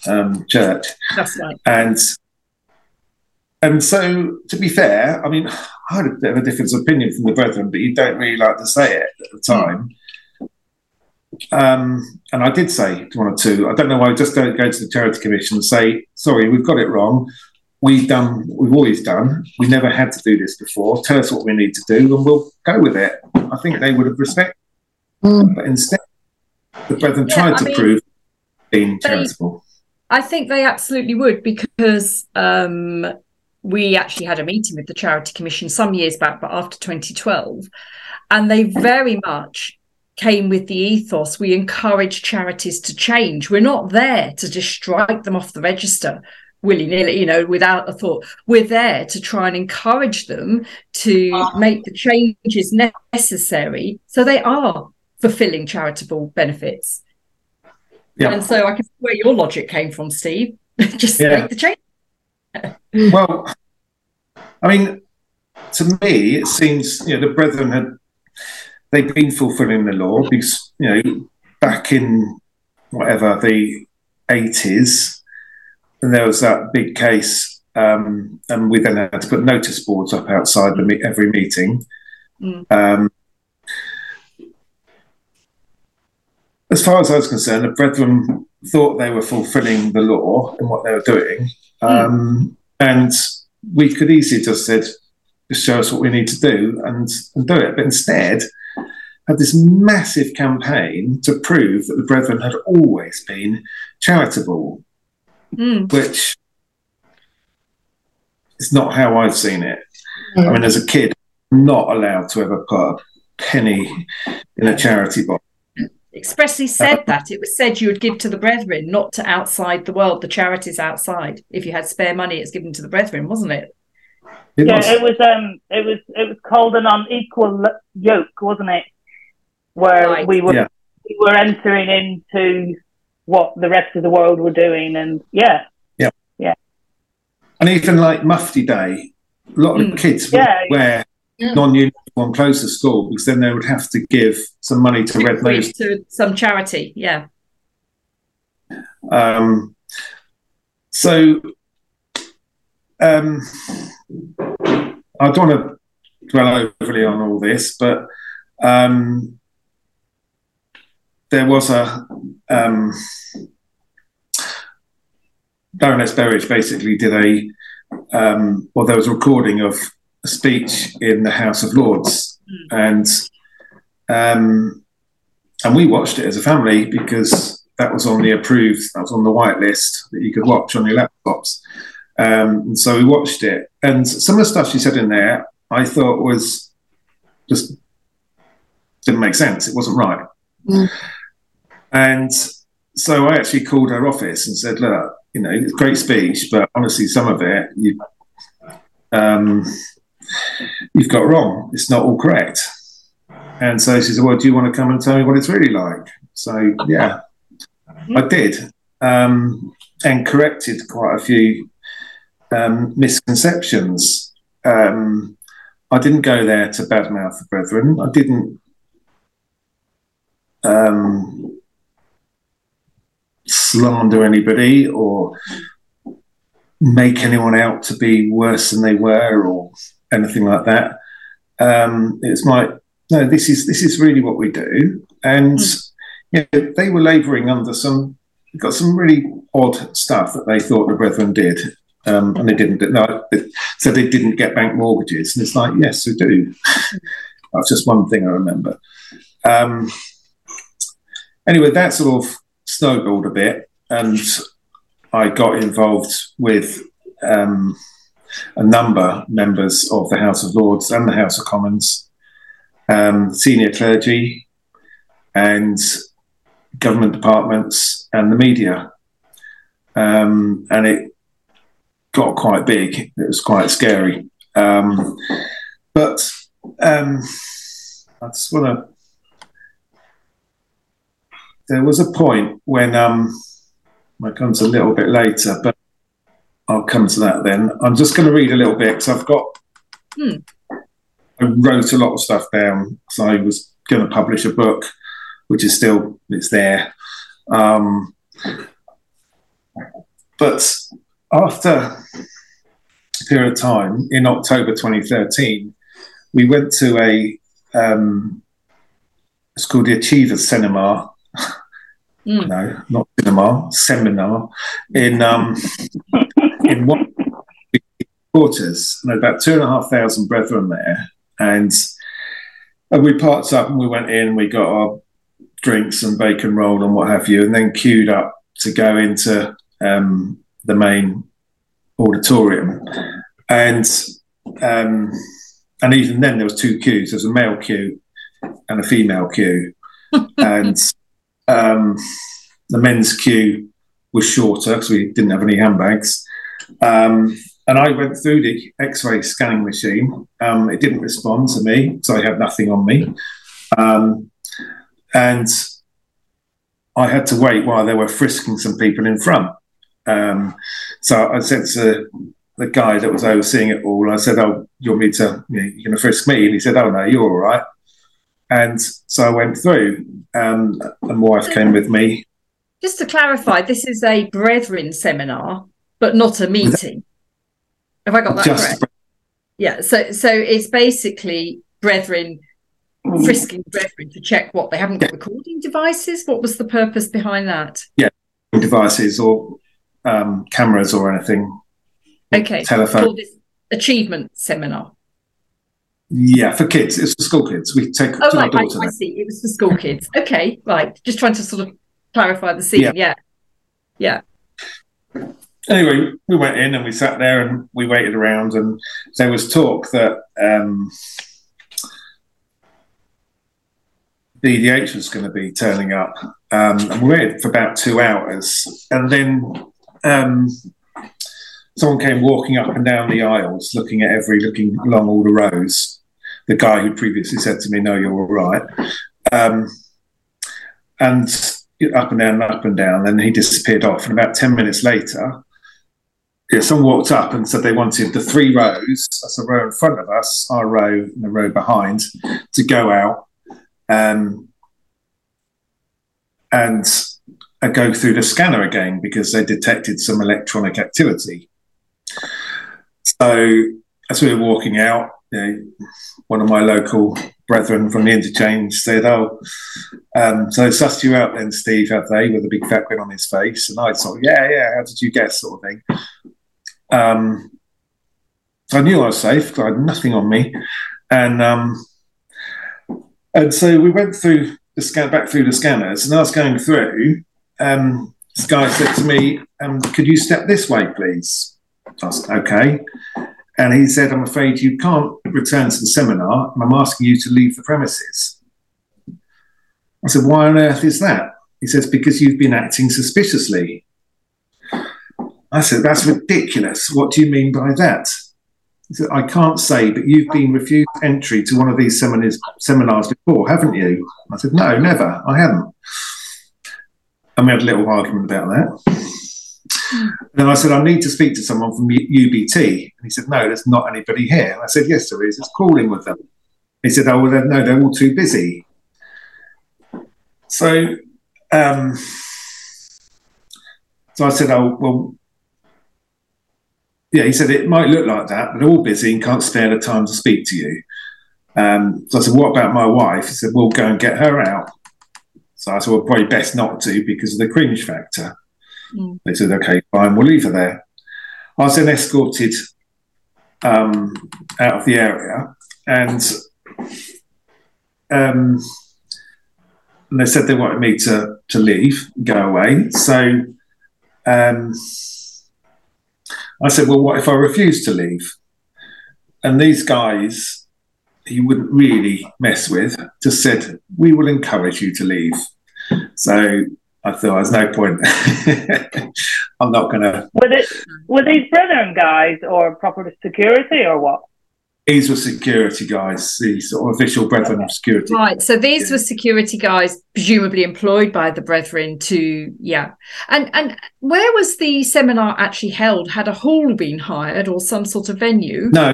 um, church, That's right. and and so to be fair, I mean, I had a bit of a difference of opinion from the brethren, but you don't really like to say it at the time. Um, and I did say to one or two, I don't know why, just don't go to the charity commission and say, sorry, we've got it wrong. We've done, we've always done. We never had to do this before. Tell us what we need to do, and we'll go with it. I think they would have respected, Mm. but instead, the brethren Yeah, tried I to mean, prove being charitable. I think they absolutely would because um, we actually had a meeting with the Charity Commission some years back, but after 2012, and they very much came with the ethos we encourage charities to change. We're not there to just strike them off the register willy nilly, you know, without a thought. We're there to try and encourage them to ah. make the changes necessary so they are fulfilling charitable benefits. Yeah. And so I can see where your logic came from, Steve. Just Yeah. make the change. Well, I mean, to me, it seems you know the brethren had they've been fulfilling the law because you know back in whatever the eighties, and there was that big case, um, and we then had to put notice boards up outside the every meeting. Mm. Um, as far as I was concerned, the brethren thought they were fulfilling the law in what they were doing. Um, and we could easily just said, just show us what we need to do and, and do it. But instead, had this massive campaign to prove that the brethren had always been charitable, Mm. which is not how I've seen it. I Mm. mean, as a kid, I'm not allowed to ever put a penny in a charity box. Expressly said that. It was said you would give to the brethren, not to outside the world, the charities outside. If you had spare money, it's given to the brethren, wasn't it? It yeah, was. it was um, it was it was called an unequal yoke, wasn't it? Where Right. we were Yeah. we were entering into what the rest of the world were doing, and yeah, yeah, yeah. And even like Mufti Day, a lot of Mm. kids would Yeah. wear Yeah. non-uniform clothes to school because then they would have to give some money to Red Nose. to some charity. Yeah. Um, so um, I don't want to dwell overly on all this, but um, there was a um, Baroness Berridge basically did a um, well, there was a recording of a speech in the House of Lords, and um, and we watched it as a family because that was on the approved, that was on the white list that you could watch on your laptops. Um, and so we watched it, and some of the stuff she said in there, I thought was just didn't make sense. It wasn't right. Mm. And so I actually called her office and said, "Look, you know, it's a great speech, but honestly, some of it you um, you've got wrong. It's not all correct." And so she said, "Well, do you want to come and tell me what it's really like?" So yeah, I did, um, and corrected quite a few um, misconceptions. Um, I didn't go there to badmouth the brethren. I didn't um, slander anybody or make anyone out to be worse than they were or anything like that. Um, it's my no. This is this is really what we do, and you know, they were labouring under some got some really odd stuff that they thought the brethren did. Um, and they didn't. No, so they didn't get bank mortgages, and it's like, yes, they do. That's just one thing I remember. Um, anyway, that sort of snowballed a bit, and I got involved with um, a number members of the House of Lords and the House of Commons, um, senior clergy, and government departments and the media. Um, and it got quite big. It was quite scary. Um, but um, I just want to. There was a point when um, that comes a little bit later, but I'll come to that then. I'm just going to read a little bit because I've got. Hmm. I wrote a lot of stuff down. So I was going to publish a book, which is still it's there. Um, but after a period of time in October 2013, we went to a um, it's called the Achievers Cinema. Mm. No, not cinema, seminar in um, in one quarters, and about two and a half thousand brethren there, and, and we parked up and we went in. We got our drinks and bacon roll and what have you, and then queued up to go into um, the main auditorium, and um, and even then there was two queues. There was a male queue and a female queue, and um, the men's queue was shorter because we didn't have any handbags. Um, and I went through the X-ray scanning machine. Um, it didn't respond to me, so I had nothing on me, um, and I had to wait while they were frisking some people in front. Um, so I said to the guy that was overseeing it all, I said, "Oh, you want me to? You know, you're going to frisk me?" And he said, "Oh no, you're all right." And so I went through, um, and my wife came with me. Just to clarify, this is a brethren seminar, but not a meeting. Have I got that Just correct? Yeah. So so it's basically brethren frisking brethren to check what they haven't got recording devices. What was the purpose behind that? Yeah, devices or um, cameras or anything. Okay. Telephone. Achievement seminar. Yeah, for kids. It's for school kids. We take Oh to our right. I there. see. It was for school kids. Okay, right. Just trying to sort of clarify the scene. Yeah. Yeah. Yeah. Anyway, we went in and we sat there and we waited around, and there was talk that um, BDH was going to be turning up, um, and we waited for about two hours, and then um, someone came walking up and down the aisles, looking at every, looking along all the rows. The guy who previously said to me, "No, you're all right," um, and up and down and up and down. Then he disappeared off, and about ten minutes later, yeah, someone walked up and said they wanted the three rows, that's a row in front of us, our row and the row behind, to go out um, and uh, go through the scanner again because they detected some electronic activity. So as we were walking out, you know, one of my local brethren from the interchange said, "Oh, um, so they sussed you out then, Steve, have they?" With a big fat grin on his face, and I thought, "Yeah, yeah. How did you guess?" Sort of thing. Um, so I knew I was safe because I had nothing on me, and um, and so we went through the scan back through the scanners, and I was going through. Um, this guy said to me, um, "Could you step this way, please?" I okay, and he said, "I'm afraid you can't return to the seminar, and I'm asking you to leave the premises." I said, "Why on earth is that?" He says, "Because you've been acting suspiciously." I said, That's ridiculous. What do you mean by that? He said, I can't say, but you've been refused entry to one of these seminars, seminars before, haven't you? I said, No, never. I haven't. And we had a little argument about that. Then I said, I need to speak to someone from UBT. And he said, No, there's not anybody here. I said, Yes, there is. It's calling with them. He said, Oh, well, no, they're all too busy. So, um, so I said, Oh, well, yeah, he said it might look like that, but they're all busy and can't spare the time to speak to you. Um, so I said, what about my wife? He said, we'll go and get her out. So I said, well, probably best not to because of the cringe factor. Mm. They said, okay, fine, we'll leave her there. I was then escorted um, out of the area and um, and they said they wanted me to to leave, go away. So um, I said, well, what if I refuse to leave? And these guys, he wouldn't really mess with, just said, we will encourage you to leave. So I thought there's no point I'm not going to. Were, they, were these brethren guys or proper security or what? These were security guys, the sort of official brethren of security. Right. So these Yeah. were security guys, presumably employed by the Brethren to yeah. And and where was the seminar actually held? Had a hall been hired or some sort of venue? No,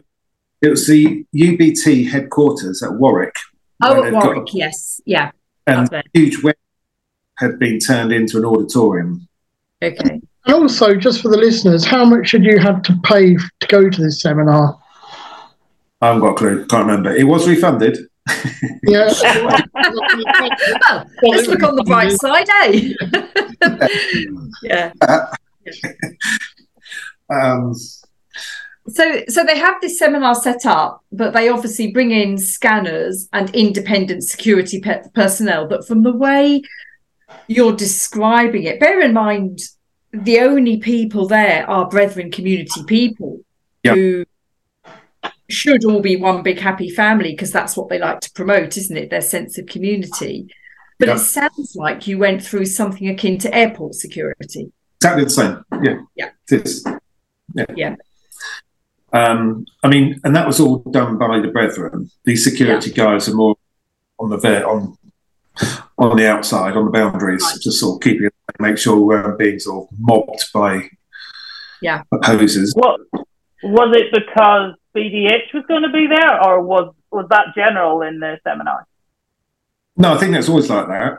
it was the UBT headquarters at Warwick. oh, at they've got- Warwick. Yes. Yeah. and a huge web had been turned into an auditorium. Okay. And also, just for the listeners, how much had you had to pay to go to this seminar? I haven't got a clue, can't remember. It was refunded. Yeah. Well, let's look on the bright side, eh? yeah. Um, So, so they have this seminar set up, but they obviously bring in scanners and independent security pe- personnel. But from the way you're describing it, bear in mind the only people there are Brethren community people Yeah. who should all be one big happy family because that's what they like to promote, isn't it? Their sense of community. But Yeah. it sounds like you went through something akin to airport security. exactly the same. Yeah. Yeah. It is. Yeah. Yeah. Um, I mean, and that was all done by the brethren. These security guys are more on the ver- on on the outside, on the boundaries, Right. just sort of keeping it, make sure we weren't being sort of mobbed by Yeah. opposers. What was it because BDH was going to be there, or was was that general in the seminar? No, I think that's always like that.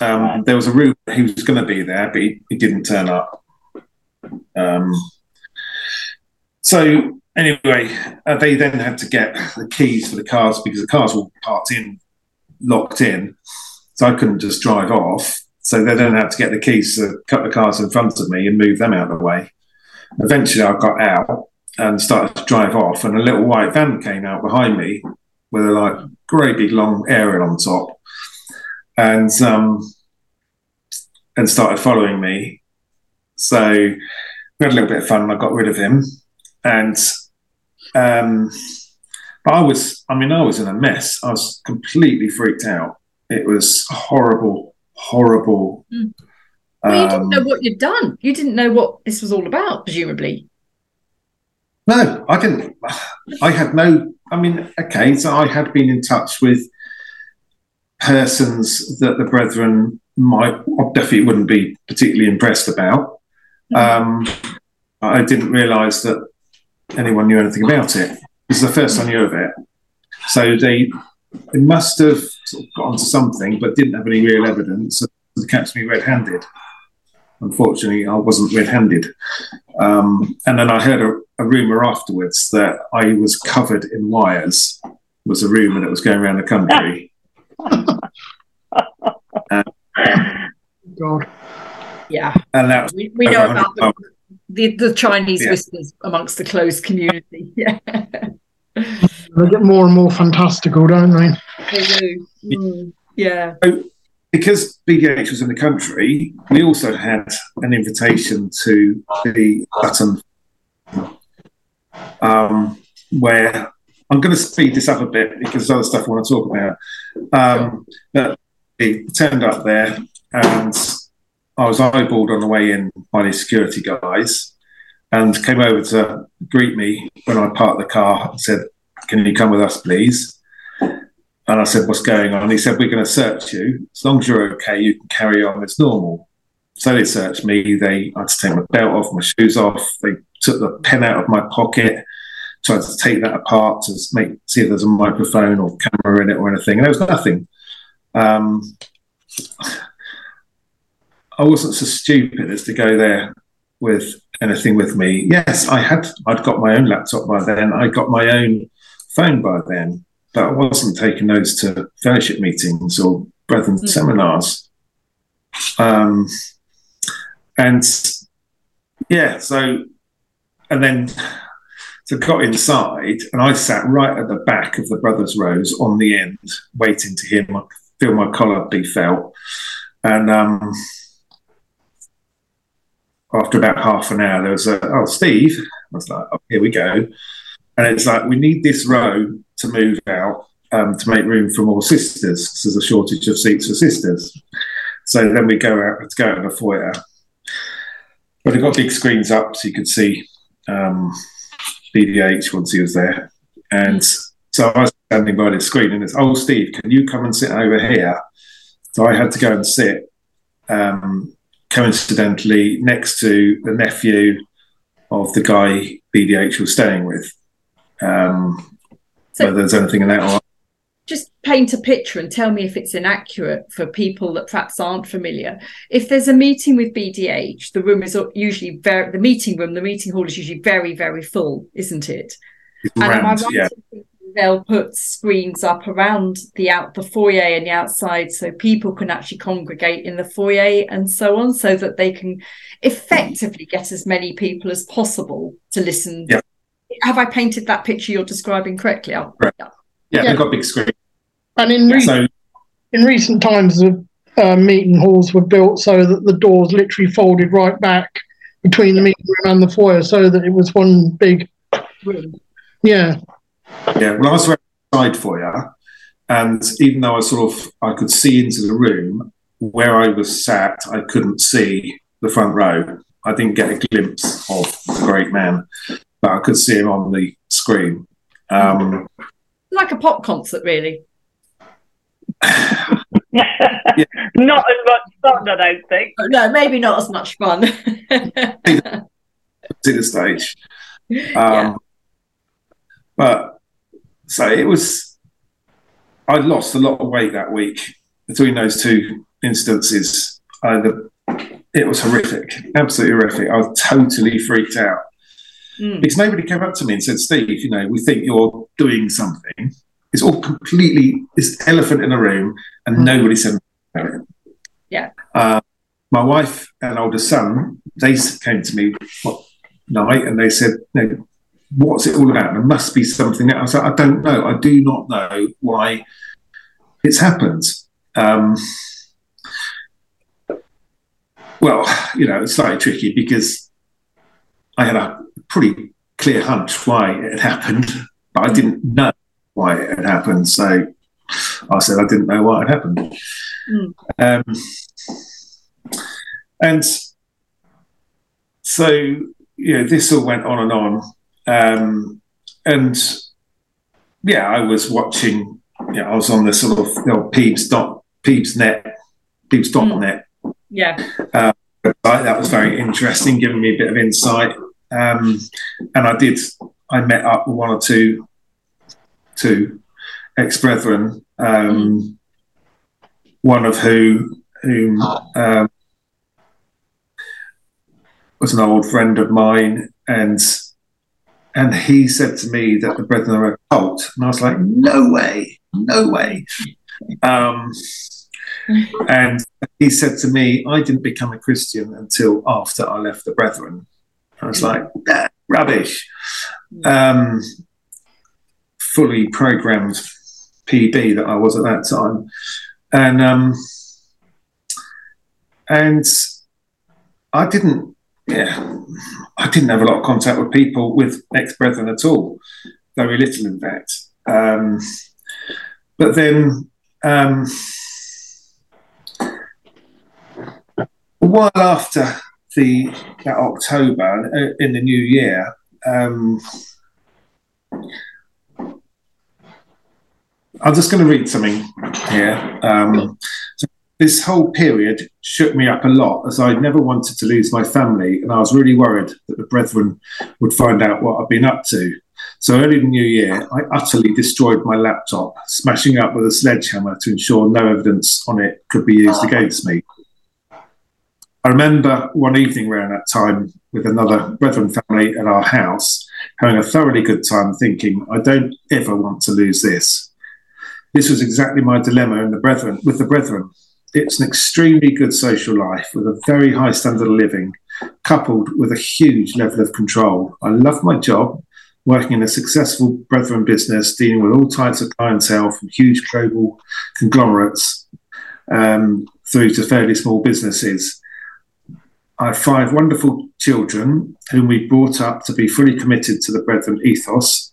Um, Right. There was a rumor he was going to be there, but he, he didn't turn up. Um, so anyway, uh, they then had to get the keys for the cars because the cars were parked in, locked in. So I couldn't just drive off. So they then had to get the keys to a couple of cars in front of me and move them out of the way. Eventually, I got out and started to drive off, and a little white van came out behind me with a like great big long aerial on top, and um, and started following me. So we had a little bit of fun. and I got rid of him, and um, but I was, I mean, I was in a mess. I was completely freaked out. It was horrible, horrible. Mm. Well, you didn't Um, know what you'd done. You didn't know what this was all about, presumably. No, I didn't. I had no. I mean, okay, so I had been in touch with persons that the brethren might definitely wouldn't be particularly impressed about. Um, I didn't realise that anyone knew anything about it. This is the first I knew of it. So they, they must have sort of got onto something, but didn't have any real evidence to catch me red-handed. Unfortunately, I wasn't red-handed. Um, and then I heard a, a rumor afterwards that I was covered in wires. Was a rumor that was going around the country. God. Yeah, and that was we, we know about the, the, the Chinese Yeah. whispers amongst the closed community. Yeah, They get more and more fantastical, don't they? they do. Mm, yeah. because BDH was in the country, we also had an invitation to the Sutton, um, where I'm going to speed this up a bit because there's other stuff I want to talk about. Um, but he turned up there and I was eyeballed on the way in by these security guys and came over to greet me when I parked the car and said, Can you come with us, please? And I said, What's going on? He said, We're going to search you. As long as you're okay, you can carry on as normal. So they searched me. They I had to take my belt off, my shoes off. They took the pen out of my pocket, tried to take that apart to make see if there's a microphone or camera in it or anything. And there was nothing. Um, I wasn't so stupid as to go there with anything with me. Yes, I had. I'd got my own laptop by then. I got my own phone by then, but I wasn't taking those to fellowship meetings or brethren Mm. seminars. Um, and yeah, so and then so got inside, and I sat right at the back of the brothers' rows on the end, waiting to hear my feel my collar be felt, and um, after about half an hour, there was a, oh, Steve. I was like, oh, here we go. And it's like, we need this row to move out um, to make room for more sisters because there's a shortage of seats for sisters. So then we go out, let's go out in the foyer. but they got big screens up so you could see um, BDH once he was there. And so I was standing by the screen and it's, oh, Steve, can you come and sit over here? So I had to go and sit, um, coincidentally, next to the nephew of the guy BDH was staying with. Um, So- whether there's anything in that or just paint a picture and tell me if it's inaccurate for people that perhaps aren't familiar. If there's a meeting with BDH, the room is usually very the meeting room, the meeting hall is usually very, very full, isn't it? it's And am I right yeah. they'll put screens up around the out the foyer and the outside so people can actually congregate in the foyer and so on, so that they can effectively get as many people as possible to listen. Yeah. Have I painted that picture you're describing correctly? Right. yeah. Yeah, Yeah. they've got big screens. And in, re- So in recent times, the uh, meeting halls were built so that the doors literally folded right back between the meeting room and the foyer, so that it was one big. Room. Yeah, Yeah, well, I was outside for you, and even though I sort of I could see into the room where I was sat, I couldn't see the front row. I didn't get a glimpse of the great man, but I could see him on the screen. Um, like a pop concert, really. Not as much fun, I don't think. No, maybe not as much fun. to the stage. Yeah. Um, But so it was. I lost a lot of weight that week between those two instances. I, the, it was horrific, absolutely horrific. I was totally freaked out Mm. because nobody came up to me and said, "Steve, you know, we think you're doing something." It's all completely this elephant in a room, and Mm. nobody said. anything. Yeah. Uh, my wife and older son, they came to me one night and they said, you know, "What's it all about? There must be something." I was like, "I don't know. I do not know why it's happened." Um, well, you know, it's slightly tricky because I had a pretty clear hunch why it had happened, but I didn't know why it had happened. So I said I didn't know why it happened. Mm. Um, and so, you know, this all went on and on. Um, and yeah, I was watching, you know, I was on the sort of old Peebs dot Peebs net, Peebs dot Mm. net Yeah. website. That was very interesting, giving me a bit of insight. Um, and I did, I met up with one or two, two ex brethren, um, one of who, whom um, was an old friend of mine, and and he said to me that the brethren are a cult, and I was like, no way, no way. Um, and he said to me, I didn't become a Christian until after I left the Brethren. I was like, "Ah, rubbish. Um, fully programmed PB that I was at that time. And um, and I didn't, yeah, I didn't have a lot of contact with people with ex brethren at all, very little in fact. Um, but then um, a while after the that October uh, in the new year, um, I'm just going to read something here. Um, so this whole period shook me up a lot as I'd never wanted to lose my family, and I was really worried that the brethren would find out what I'd been up to. So early in the new year, I utterly destroyed my laptop, smashing it up with a sledgehammer to ensure no evidence on it could be used against me. I remember one evening around that time with another Brethren family at our house, having a thoroughly good time thinking, I don't ever want to lose this. This was exactly my dilemma in the Brethren with the Brethren. It's an extremely good social life with a very high standard of living, coupled with a huge level of control. I love my job, working in a successful Brethren business, dealing with all types of clientele from huge global conglomerates um, through to fairly small businesses. I have five wonderful children whom we brought up to be fully committed to the Brethren ethos.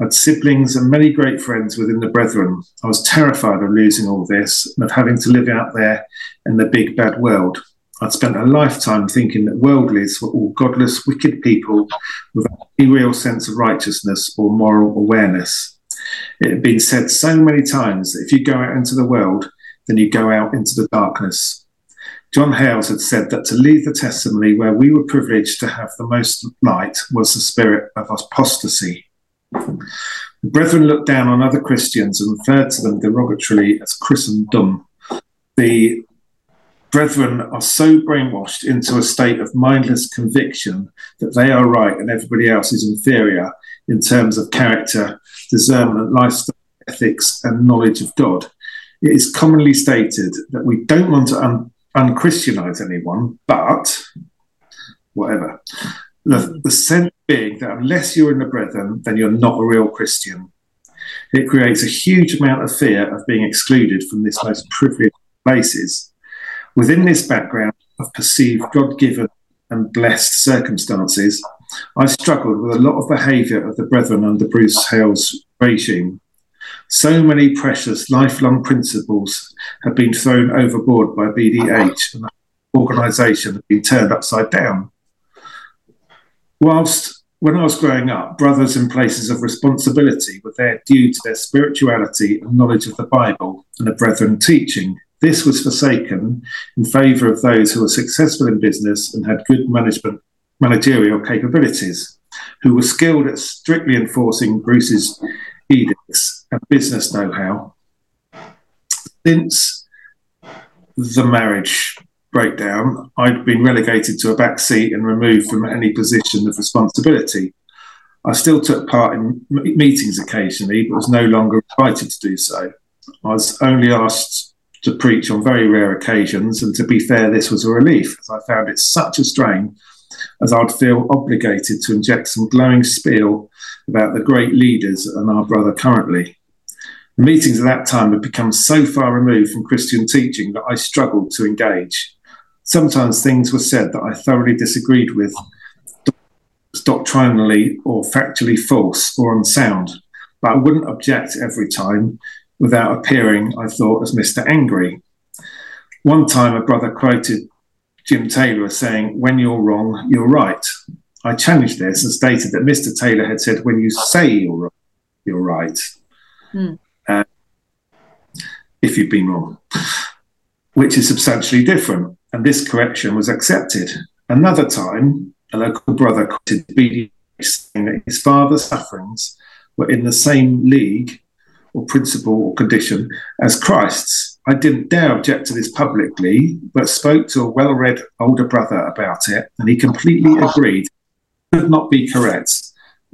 I had siblings and many great friends within the Brethren. I was terrified of losing all this and of having to live out there in the big bad world. I'd spent a lifetime thinking that worldlies were all godless, wicked people without any real sense of righteousness or moral awareness. It had been said so many times that if you go out into the world, then you go out into the darkness. John Hales had said that to leave the testimony where we were privileged to have the most light was the spirit of apostasy. The brethren looked down on other Christians and referred to them derogatorily as Christendom. The brethren are so brainwashed into a state of mindless conviction that they are right and everybody else is inferior in terms of character, discernment, lifestyle, ethics, and knowledge of God. It is commonly stated that we don't want to un- unchristianize anyone, but whatever. The, the sense being that unless you're in the brethren, then you're not a real Christian. It creates a huge amount of fear of being excluded from this most privileged places. Within this background of perceived God given and blessed circumstances, I struggled with a lot of behaviour of the brethren under Bruce Hales' regime. So many precious lifelong principles have been thrown overboard by BDH and the organisation has been turned upside down. Whilst when I was growing up, brothers in places of responsibility were there due to their spirituality and knowledge of the Bible and the brethren teaching. This was forsaken in favour of those who were successful in business and had good management managerial capabilities, who were skilled at strictly enforcing Bruce's edicts and business know-how. Since the marriage breakdown, I'd been relegated to a back seat and removed from any position of responsibility. I still took part in meetings occasionally, but was no longer invited to do so. I was only asked to preach on very rare occasions, and to be fair, this was a relief, as I found it such a strain, as I'd feel obligated to inject some glowing spiel about the great leaders and our brother currently. The meetings at that time had become so far removed from Christian teaching that I struggled to engage sometimes things were said that I thoroughly disagreed with, doctrinally or factually false or unsound, but I wouldn't object every time without appearing, I thought, as Mr. Angry. One time, a brother quoted Jim Taylor saying, When you're wrong, you're right. I challenged this and stated that Mr. Taylor had said, When you say you're wrong, you're right. Mm. Uh, if you've been wrong, which is substantially different and this correction was accepted. Another time, a local brother quoted BD saying that his father's sufferings were in the same league or principle or condition as Christ's. I didn't dare object to this publicly, but spoke to a well read older brother about it, and he completely agreed. Could not be correct,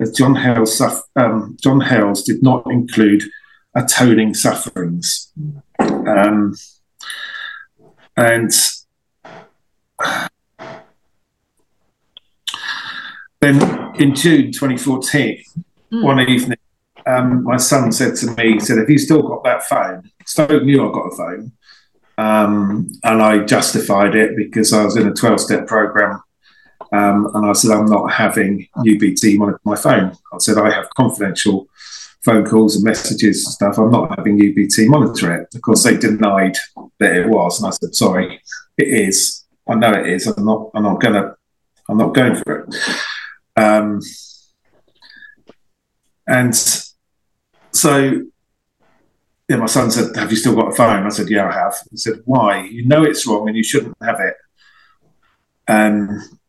as John Hales, um, John Hales did not include atoning sufferings. Um, and then in June 2014, mm. one evening, um, my son said to me, he said, Have you still got that phone? Stoke knew I got a phone. Um, and I justified it because I was in a 12 step program. Um, and I said, I'm not having UBT monitor my phone. I said, I have confidential phone calls and messages and stuff. I'm not having UBT monitor it. Of course, they denied that it was. And I said, Sorry, it is. I know it is. I'm not. I'm not gonna. I'm not going for it. Um, and so, yeah, my son said, "Have you still got a phone?" I said, "Yeah, I have." He said, "Why? You know it's wrong, and you shouldn't have it." Um,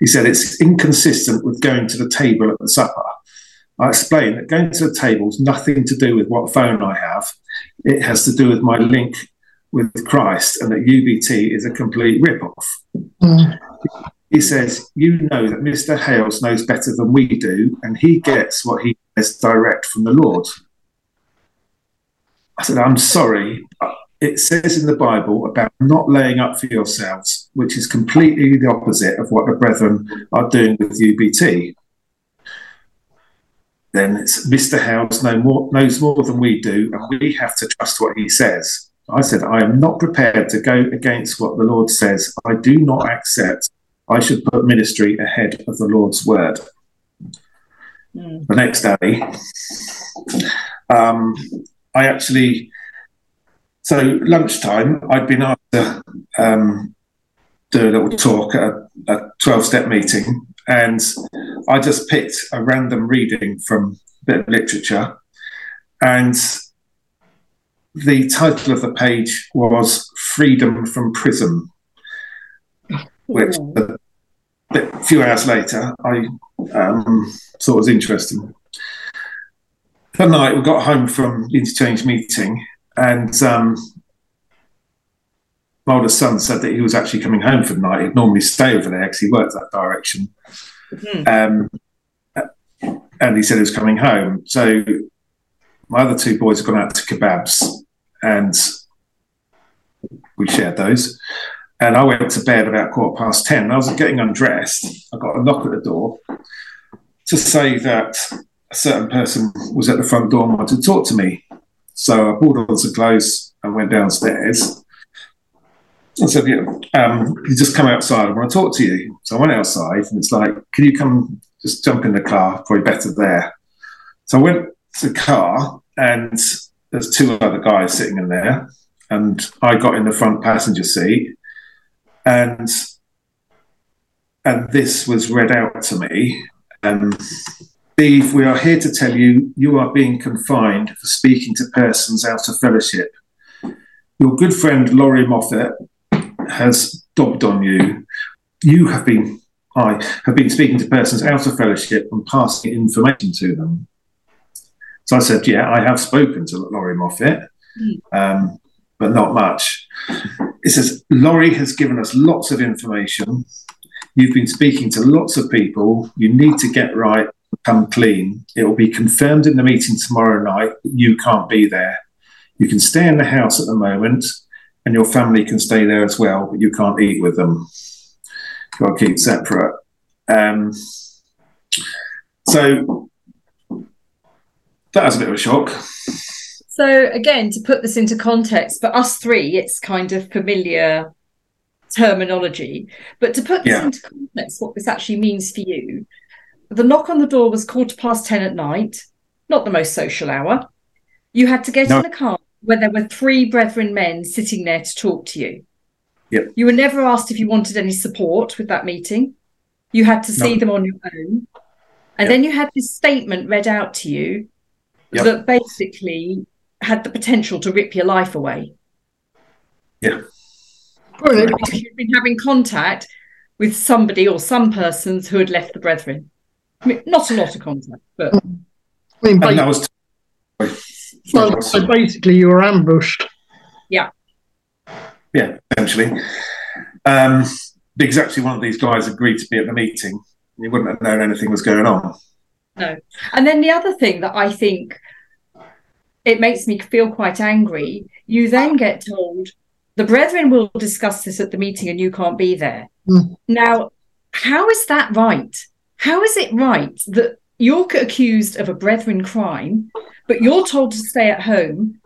he said it's inconsistent with going to the table at the supper. I explained that going to the table is nothing to do with what phone I have. It has to do with my link with Christ and that UBT is a complete rip-off. Mm. He says, You know that Mr. Hales knows better than we do, and he gets what he gets direct from the Lord. I said, I'm sorry. It says in the Bible about not laying up for yourselves, which is completely the opposite of what the brethren are doing with UBT. Then it's Mr. Hales know more, knows more than we do, and we have to trust what he says. I said, I am not prepared to go against what the Lord says. I do not accept. I should put ministry ahead of the Lord's word. Mm. The next day, um, I actually, so lunchtime, I'd been asked to um, do a little talk at a 12 step meeting. And I just picked a random reading from a bit of literature. And the title of the page was Freedom from Prison, which a, bit, few hours later I um, thought was interesting. That night we got home from the interchange meeting and um, my oldest son said that he was actually coming home for the night. He'd normally stay over there because he worked that direction. Mm-hmm. Um, and he said he was coming home. So my other two boys had gone out to kebabs and we shared those. And I went to bed about quarter past 10. I was getting undressed. I got a knock at the door to say that a certain person was at the front door and wanted to talk to me. So I pulled on some clothes and went downstairs. I said, yeah, um, you just come outside. I want to talk to you. So I went outside and it's like, can you come just jump in the car? Probably better there. So I went to the car and there's two other guys sitting in there. And I got in the front passenger seat and and this was read out to me. Um, Steve, we are here to tell you you are being confined for speaking to persons out of fellowship. Your good friend Laurie Moffat has dobbed on you. You have been, I have been speaking to persons out of fellowship and passing information to them. So I said, Yeah, I have spoken to Laurie Moffat, um, but not much. It says, Laurie has given us lots of information. You've been speaking to lots of people. You need to get right, come clean. It will be confirmed in the meeting tomorrow night. That you can't be there. You can stay in the house at the moment and your family can stay there as well, but you can't eat with them. You've got to keep separate. Um, so that was a bit of a shock. So again, to put this into context, for us three, it's kind of familiar terminology. But to put this yeah. into context, what this actually means for you, the knock on the door was quarter past 10 at night, not the most social hour. You had to get no. in the car where there were three brethren men sitting there to talk to you. Yep. You were never asked if you wanted any support with that meeting. You had to see no. them on your own. And yep. then you had this statement read out to you yep. that basically had the potential to rip your life away. Yeah. Because you'd been having contact with somebody or some persons who had left the brethren. I mean, not a lot of contact, but. I mean, and that was so, so basically, you were ambushed. Yeah. Yeah, essentially. Um, because actually, one of these guys agreed to be at the meeting. You wouldn't have known anything was going on. No. And then the other thing that I think it makes me feel quite angry, you then get told the brethren will discuss this at the meeting and you can't be there. Mm. Now, how is that right? How is it right that you're accused of a brethren crime but you're told to stay at home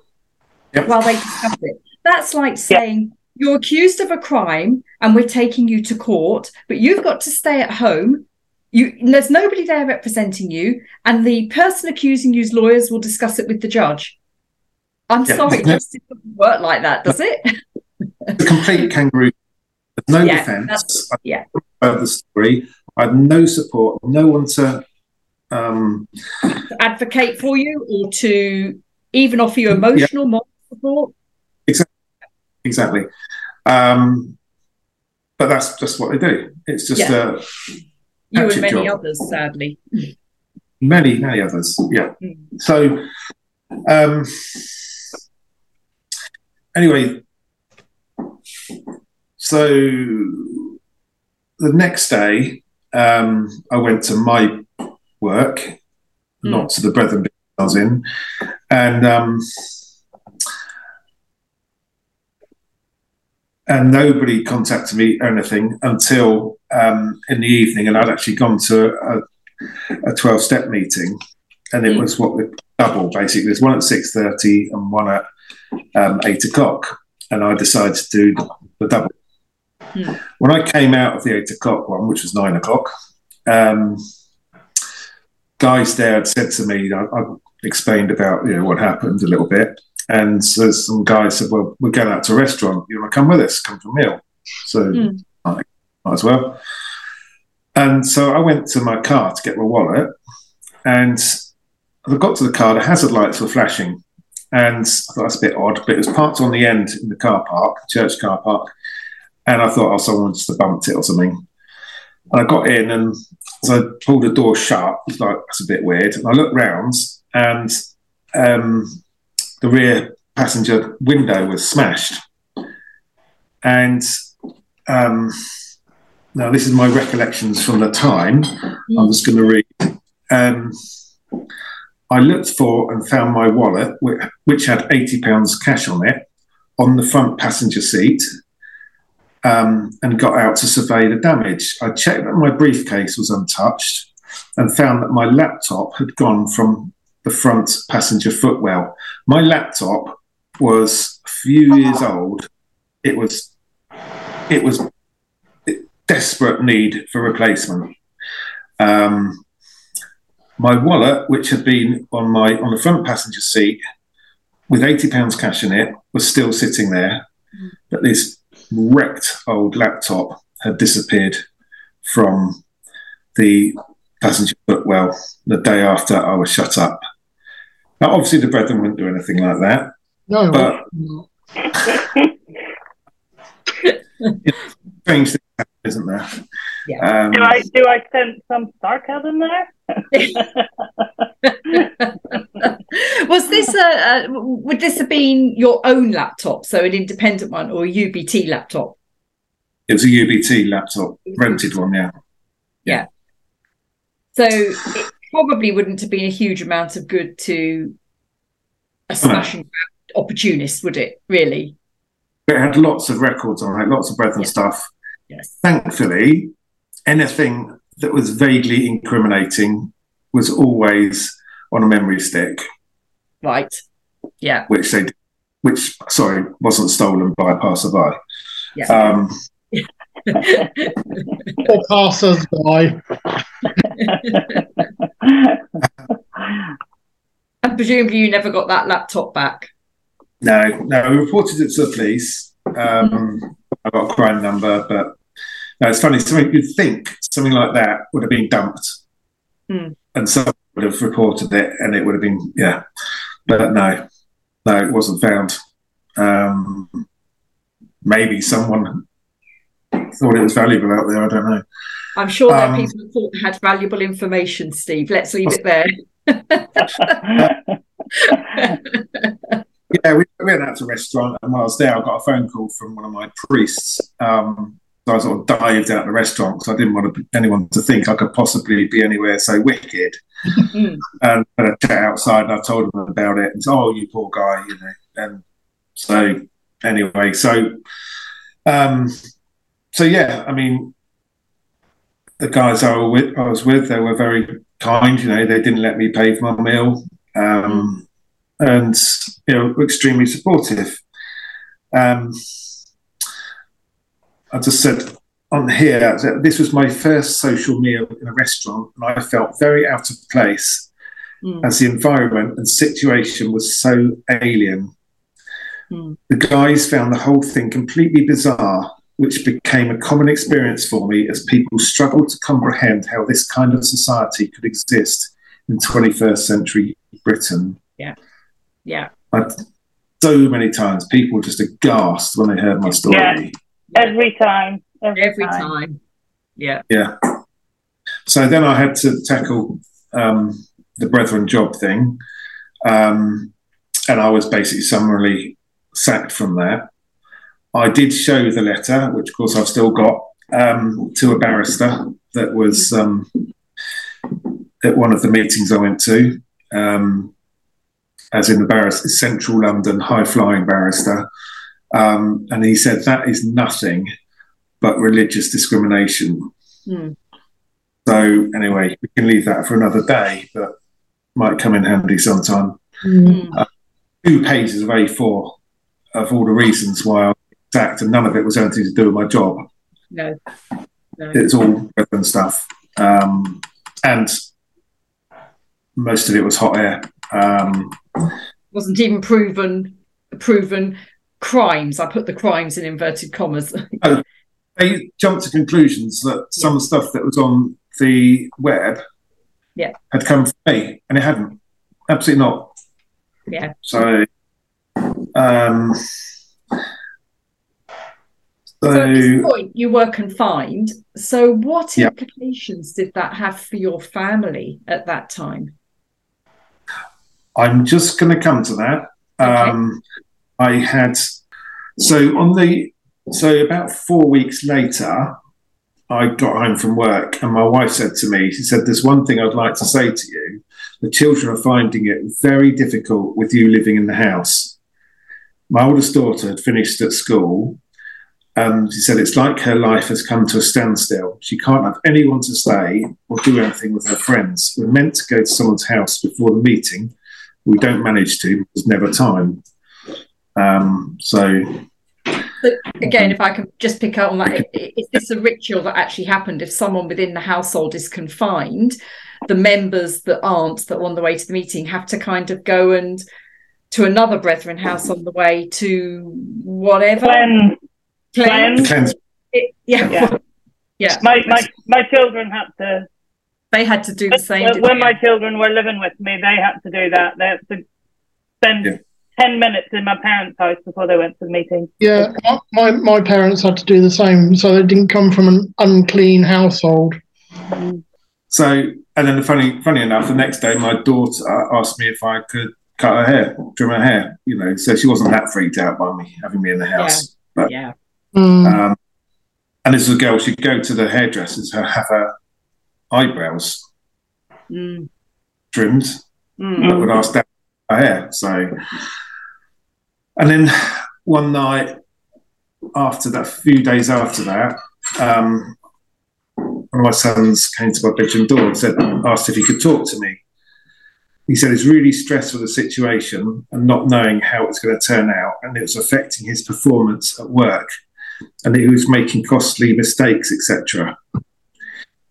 yep. while they discuss it. That's like saying yep. you're accused of a crime and we're taking you to court, but you've got to stay at home. You, there's nobody there representing you, and the person accusing you's lawyers will discuss it with the judge. I'm yeah, sorry, it doesn't work like that, does it? The complete kangaroo. There's no yeah, defence. Yeah. Of the story, I have no support, no one to um, to advocate for you or to even offer you emotional yeah. moral support. Exactly. Exactly. Um, but that's just what they do. It's just yeah. a you and many job. others, sadly. Many, many others. Yeah. Mm. So, um, anyway, so the next day, um, I went to my work, mm. not to the brethren I was in, and um, and nobody contacted me or anything until um, in the evening, and I'd actually gone to a, a twelve step meeting, and it mm. was what the double basically. There's one at six thirty and one at um, eight o'clock, and I decided to do the double. Mm. When I came out of the eight o'clock one, which was nine o'clock, um, guys there had said to me, I, I explained about you know what happened a little bit, And so some guys said, "Well, we're going out to a restaurant. You want to come with us? Come for a meal." So Mm. I might as well. And so I went to my car to get my wallet, and as I got to the car, the hazard lights were flashing, and I thought that's a bit odd. But it was parked on the end in the car park, church car park, and I thought, oh, someone just bumped it or something. And I got in, and as I pulled the door shut, like, that's a bit weird. And I looked round, and um, the rear passenger window was smashed. And um, now this is my recollections from the time. I'm just going to read. Um, I looked for and found my wallet, which had £80 cash on it, on the front passenger seat, um, and got out to survey the damage. I checked that my briefcase was untouched and found that my laptop had gone from the front passenger footwell. My laptop was a few years old. It was, it was desperate need for replacement. Um, my wallet, which had been on my on the front passenger seat with eighty pounds cash in it, was still sitting there. But this wrecked old laptop had disappeared from the passenger footwell the day after I was shut up. Now, obviously, the brethren wouldn't do anything like that, No, but strange things happen, isn't there? Yeah. Um, Do I do I sense some sarcasm there? Was this a, a would this have been your own laptop, so an independent one, or a UBT laptop? it was a UBT laptop, rented one, yeah. Yeah. So it probably wouldn't have been a huge amount of good to a smash and opportunist, would it? Really? But it had lots of records on it, lots of brethren Yeah. stuff. Yes. Thankfully, anything that was vaguely incriminating was always on a memory stick, Right. Yeah. which they, which sorry, wasn't stolen by a passerby. Yeah. Um, or passers by. and presumably you never got that laptop back. no, no, we reported it to the police. Um, I got a crime number, but no, it's funny. Something you'd think something like that would have been dumped, Hmm. and someone would have reported it, and it would have been yeah. But no, no, it wasn't found. Um, maybe someone thought it was valuable out there. I don't know. I'm sure there Um, people thought had valuable information, Steve. Let's leave it there. Yeah, we we went out to a restaurant, and while I was there, I got a phone call from one of my priests. Um, I sort of dived out of the restaurant because I didn't want to, anyone to think I could possibly be anywhere so wicked. Mm. And a chat outside, and I told him about it. And said, "Oh, you poor guy," you know. And so, anyway, so, um, so yeah, I mean, the guys I, with, I was with, they were very kind. You know, they didn't let me pay for my meal. Um, and you know extremely supportive. Um, I just said on here that this was my first social meal in a restaurant, and I felt very out of place Mm. as the environment and situation was so alien. Mm. The guys found the whole thing completely bizarre, which became a common experience for me as people struggled to comprehend how this kind of society could exist in 21st century Britain. Yeah. I, so many times people were just aghast when they heard my story. Yeah. Every time. Every, Every time. time. Yeah. Yeah. So then I had to tackle um, the brethren job thing. Um, and I was basically summarily sacked from that. I did show the letter, which of course I've still got, um, to a barrister that was um, at one of the meetings I went to, um, as in the barrister, central London high flying barrister. Um, and he said that is nothing but religious discrimination. Mm. So anyway, we can leave that for another day, but might come in handy sometime. Mm. Two pages of A4 of all the reasons why I was sacked, and none of it was anything to do with my job. No. No. It's all different stuff, um, and most of it was hot air. Um, Wasn't even proven proven crimes. I put the crimes in inverted commas. oh, they jumped to conclusions that some stuff that was on the web yeah. had come from me, and it hadn't. Absolutely not. Yeah. So, um, so, at this point, you were confined. So, what yeah. implications did that have for your family at that time? I'm just going to come to that. Okay. Um, I had so on the so about four weeks later, I got home from work, and my wife said to me, "She said, there's one thing I'd like to say to you. The children are finding it very difficult with you living in the house." My oldest daughter had finished at school. Um, she said it's like her life has come to a standstill. She can't have anyone to stay or do anything with her friends. We're meant to go to someone's house before the meeting. We don't manage to. There's never time. Um, so but again, if I can just pick up on that, is this a ritual that actually happened? If someone within the household is confined, the members that aren't that are on the way to the meeting have to kind of go and to another brethren house on the way to whatever. Cleanse. Cleanse. Cleanse. It- yeah. Yeah. Yeah. My, my, my children had to, They had to do the same. when, when my children were living with me, they had to do that. They had to spend Yeah. 10 minutes in my parents' house before they went to the meeting. Yeah, my, my parents had to do the same, so they didn't come from an unclean household. So, and then the funny, funny enough, the next day my daughter asked me if I could cut her hair, trim her hair. You know, so she wasn't that freaked out by me having me in the house. But Yeah. Mm. um, and this was a girl. She'd go to the hairdressers, her have her eyebrows Mm. trimmed. Mm. But would ask that her hair. So, and then one night after that, a few days after that, um, one of my sons came to my bedroom door and said, asked if he could talk to me. He said he's really stressed with the situation and not knowing how it's going to turn out, and it was affecting his performance at work, and he was making costly mistakes, etc.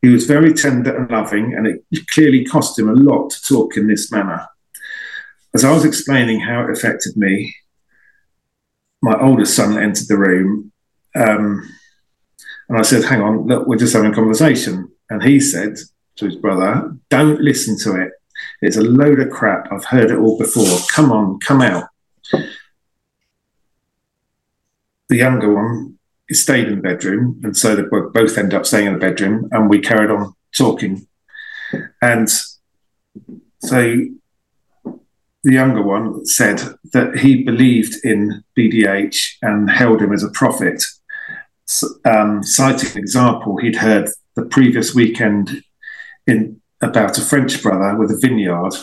He was very tender and loving, and it clearly cost him a lot to talk in this manner. As I was explaining how it affected me, my oldest son entered the room, um, and I said, "Hang on, look, we're just having a conversation." And he said to his brother, "Don't listen to it. It's a load of crap. I've heard it all before. Come on, come out." The younger one stayed in the bedroom, and so they both ended up staying in the bedroom, and we carried on talking. And so the younger one said that he believed in BDH and held him as a prophet, um, citing an example he'd heard the previous weekend in about a French brother with a vineyard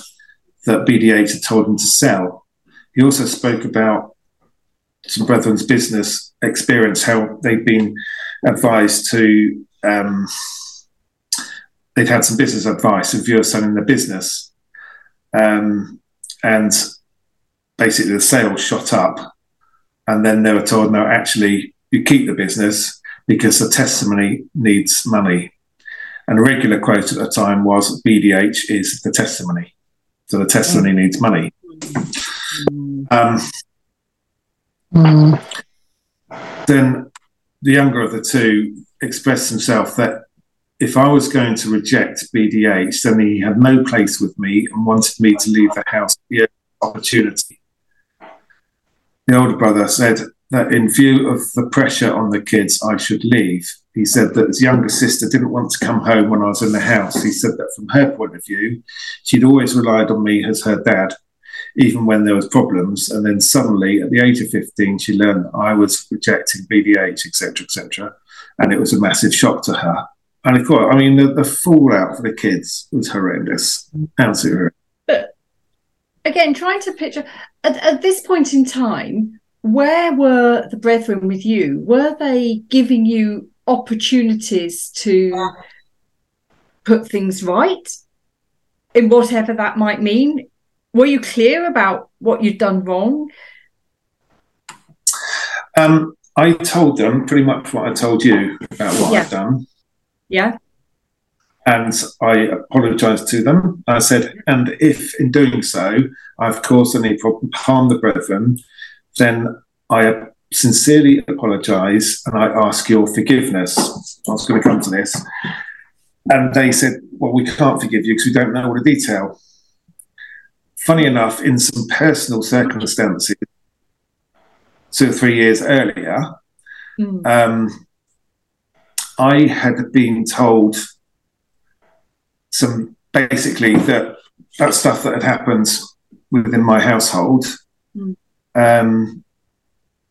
that BDH had told him to sell. He also spoke about some brethren's business experience, how they've been advised to, um, they've had some business advice in view of selling their business. Um, and basically the sales shot up. And then they were told, no, actually, you keep the business because the testimony needs money. And a regular quote at the time was BDH is the testimony. So the testimony needs money. Um, Mm. then the younger of the two expressed himself that if I was going to reject BDH, then he had no place with me and wanted me to leave the house the opportunity. The older brother said that in view of the pressure on the kids, I should leave. He said that his younger sister didn't want to come home when I was in the house. He said that from her point of view, she'd always relied on me as her dad, even when there was problems. And then suddenly, at the age of 15, she learned I was rejecting BDH, etc., etc. And it was a massive shock to her. And of course, I mean, the, the fallout for the kids was horrendous. Absolutely horrendous. But again, trying to picture at, at this point in time, where were the brethren with you? Were they giving you opportunities to put things right in whatever that might mean? Were you clear about what you'd done wrong? Um, I told them pretty much what I told you about what Yeah. I've done. Yeah. And I apologised to them. I said, and if in doing so I've caused any problem, harm the brethren, then I sincerely apologise and I ask your forgiveness. I was going to come to this. And they said, Well, we can't forgive you because we don't know all the detail. Funny enough, in some personal circumstances, two or three years earlier, mm. um, I had been told some basically that that stuff that had happened within my household, mm. um,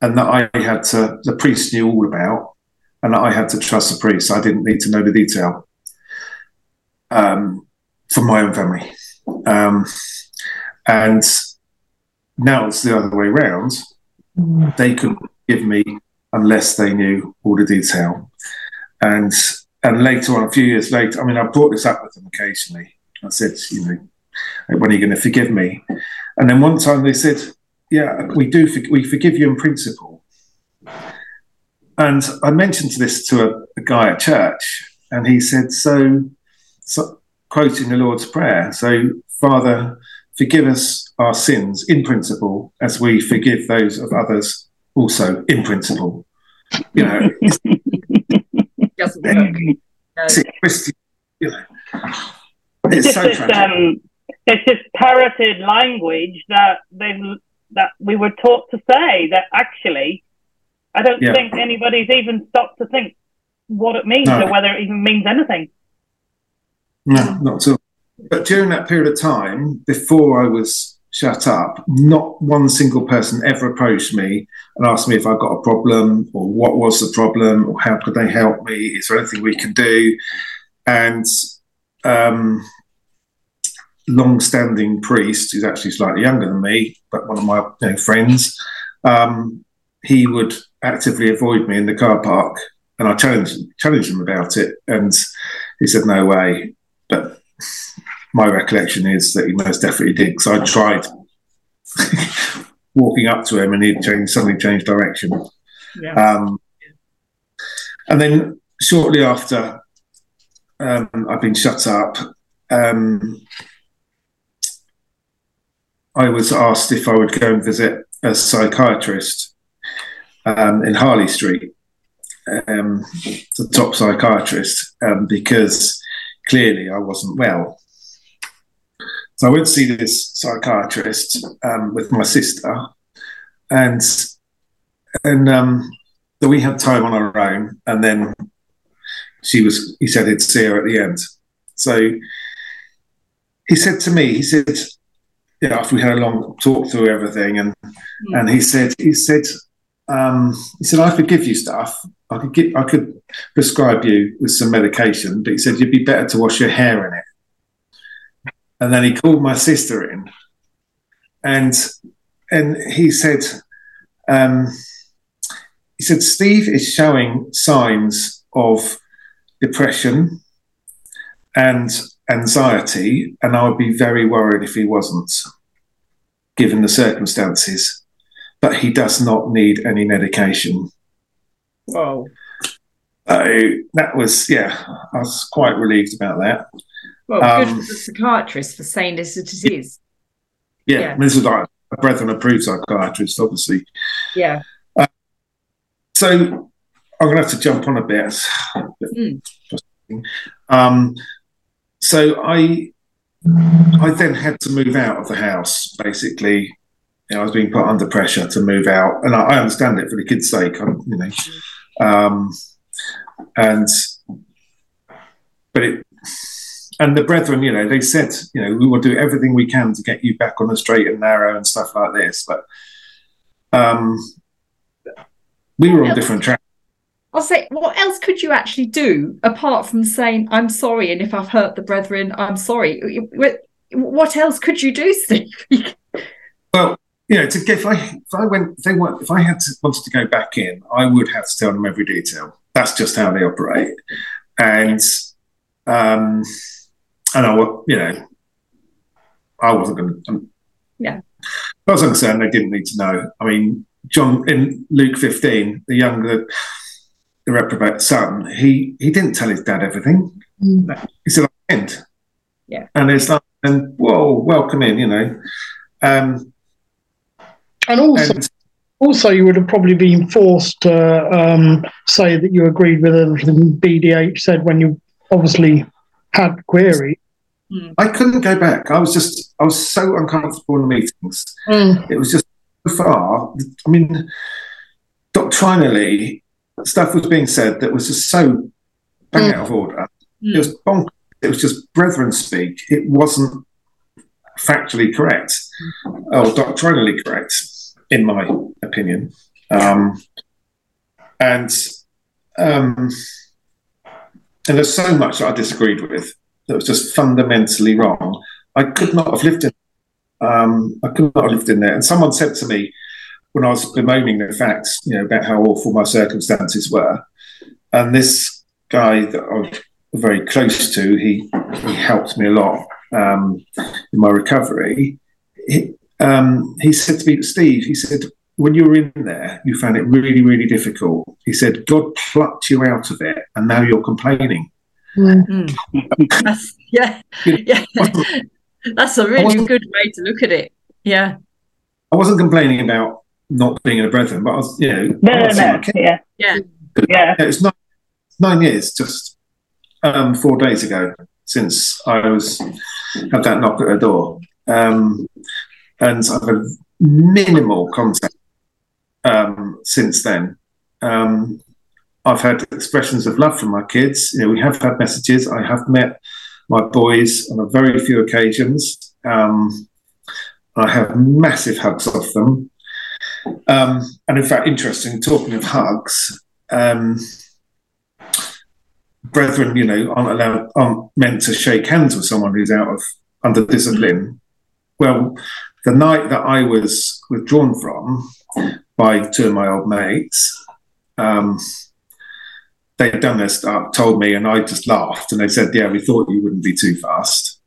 and that I had to, the priest knew all about, and that I had to trust the priest. I didn't need to know the detail um, from my own family. Um, and now it's the other way around. Mm. They couldn't give me unless they knew all the detail. And and later on, a few years later, I mean, I brought this up with them occasionally. I said, you know, when are you going to forgive me? And then one time they said, yeah, we do, we forgive you in principle. And I mentioned this to a, a guy at church, and he said, so, so, quoting the Lord's Prayer, so, Father, forgive us our sins in principle as we forgive those of others also in principle. You know, doesn't work. It's, you know, it's, so this, um, it's this parroted language that they that we were taught to say that actually I don't yeah. think anybody's even stopped to think what it means no. or whether it even means anything. No, not at all. But during that period of time, before I was shut up, not one single person ever approached me and asked me if I've got a problem or what was the problem or how could they help me? Is there anything we can do? And um, long-standing priest, who's actually slightly younger than me, but one of my you know, friends, um, he would actively avoid me in the car park, and I challenged challenged him about it, and he said no way. But my recollection is that he most definitely did because I tried walking up to him, and he'd changed, suddenly changed direction. Yeah. Um, and then shortly after um, I've been shut up. Um, I was asked if I would go and visit a psychiatrist um, in Harley Street, um, the top psychiatrist, um, because clearly I wasn't well. So I went to see this psychiatrist um, with my sister, and and um, we had time on our own, and then she was. He said he'd see her at the end. So he said to me, he said, know, after we had a long talk through everything, and mm. and he said, he said, um, he said, I could give you stuff. I could get, I could prescribe you with some medication, but he said you'd be better to wash your hair in it. And then he called my sister in, and and he said, um, he said Steve is showing signs of depression and anxiety, and I would be very worried if he wasn't, given the circumstances. But he does not need any medication. Whoa. So that was, yeah, I was quite relieved about that. Well, um, good for the psychiatrist for saying this as it is. Yeah, yeah. I mean, this is like a brethren approved psychiatrist, obviously. Yeah. Uh, so I'm going to have to jump on a bit. Mm. Um, so I I then had to move out of the house. Basically, you know, I was being put under pressure to move out, and I, I understand it for the kids' sake. I'm, you know, um, and but it and the brethren, you know, they said, you know, we will do everything we can to get you back on the straight and narrow and stuff like this, but um, we were on different tracks. I'll say, what else could you actually do apart from saying, I'm sorry, and if I've hurt the brethren, I'm sorry? What else could you do, Steve? well, you know, to get, if I if I went if they if I had to, wanted to go back in, I would have to tell them every detail. That's just how they operate, and um, and I you know, I wasn't going to. Um, yeah. I was concerned they didn't need to know. I mean, John in Luke 15, the younger the reprobate son, he he didn't tell his dad everything. Mm. He said, "I end." Yeah, and it's like, and whoa, welcome in, you know. Um, and also, and, Also, you would have probably been forced to um, say that you agreed with everything BDH said when you obviously had query. Mm. I couldn't go back. I was just, I was so uncomfortable in the meetings. Mm. It was just so far. I mean, doctrinally, stuff was being said that was just so bang mm. out of order. It was bonkers. It was just brethren speak. It wasn't factually correct or doctrinally correct, in my opinion. Um, and um, and there's so much that I disagreed with that was just fundamentally wrong. I could not have lived in. Um, I could not have lived in there. And someone said to me when I was bemoaning the facts, you know, about how awful my circumstances were, and this guy that I was very close to, he he helped me a lot um, in my recovery. He, um, he said to me, Steve, he said, when you were in there, you found it really, really difficult. He said, God plucked you out of it, and now you're complaining. Mm. that's, yeah, yeah. that's a really good way to look at it. Yeah. I wasn't complaining about not being in a brethren, but I was, you know, no, no, no. yeah, yeah, yeah. It's nine, nine years, just um, four days ago since I was had that knock at the door, um, and I've had minimal contact um, since then. Um, I've had expressions of love from my kids. You know, we have had messages. I have met my boys on a very few occasions. Um, I have massive hugs off them. Um, and in fact, interesting, talking of hugs, um, brethren, you know, aren't allowed, aren't meant to shake hands with someone who's out of under discipline. Well, the night that I was withdrawn from by two of my old mates, um, they'd done their stuff, told me, and I just laughed. And they said, "Yeah, we thought you wouldn't be too fast."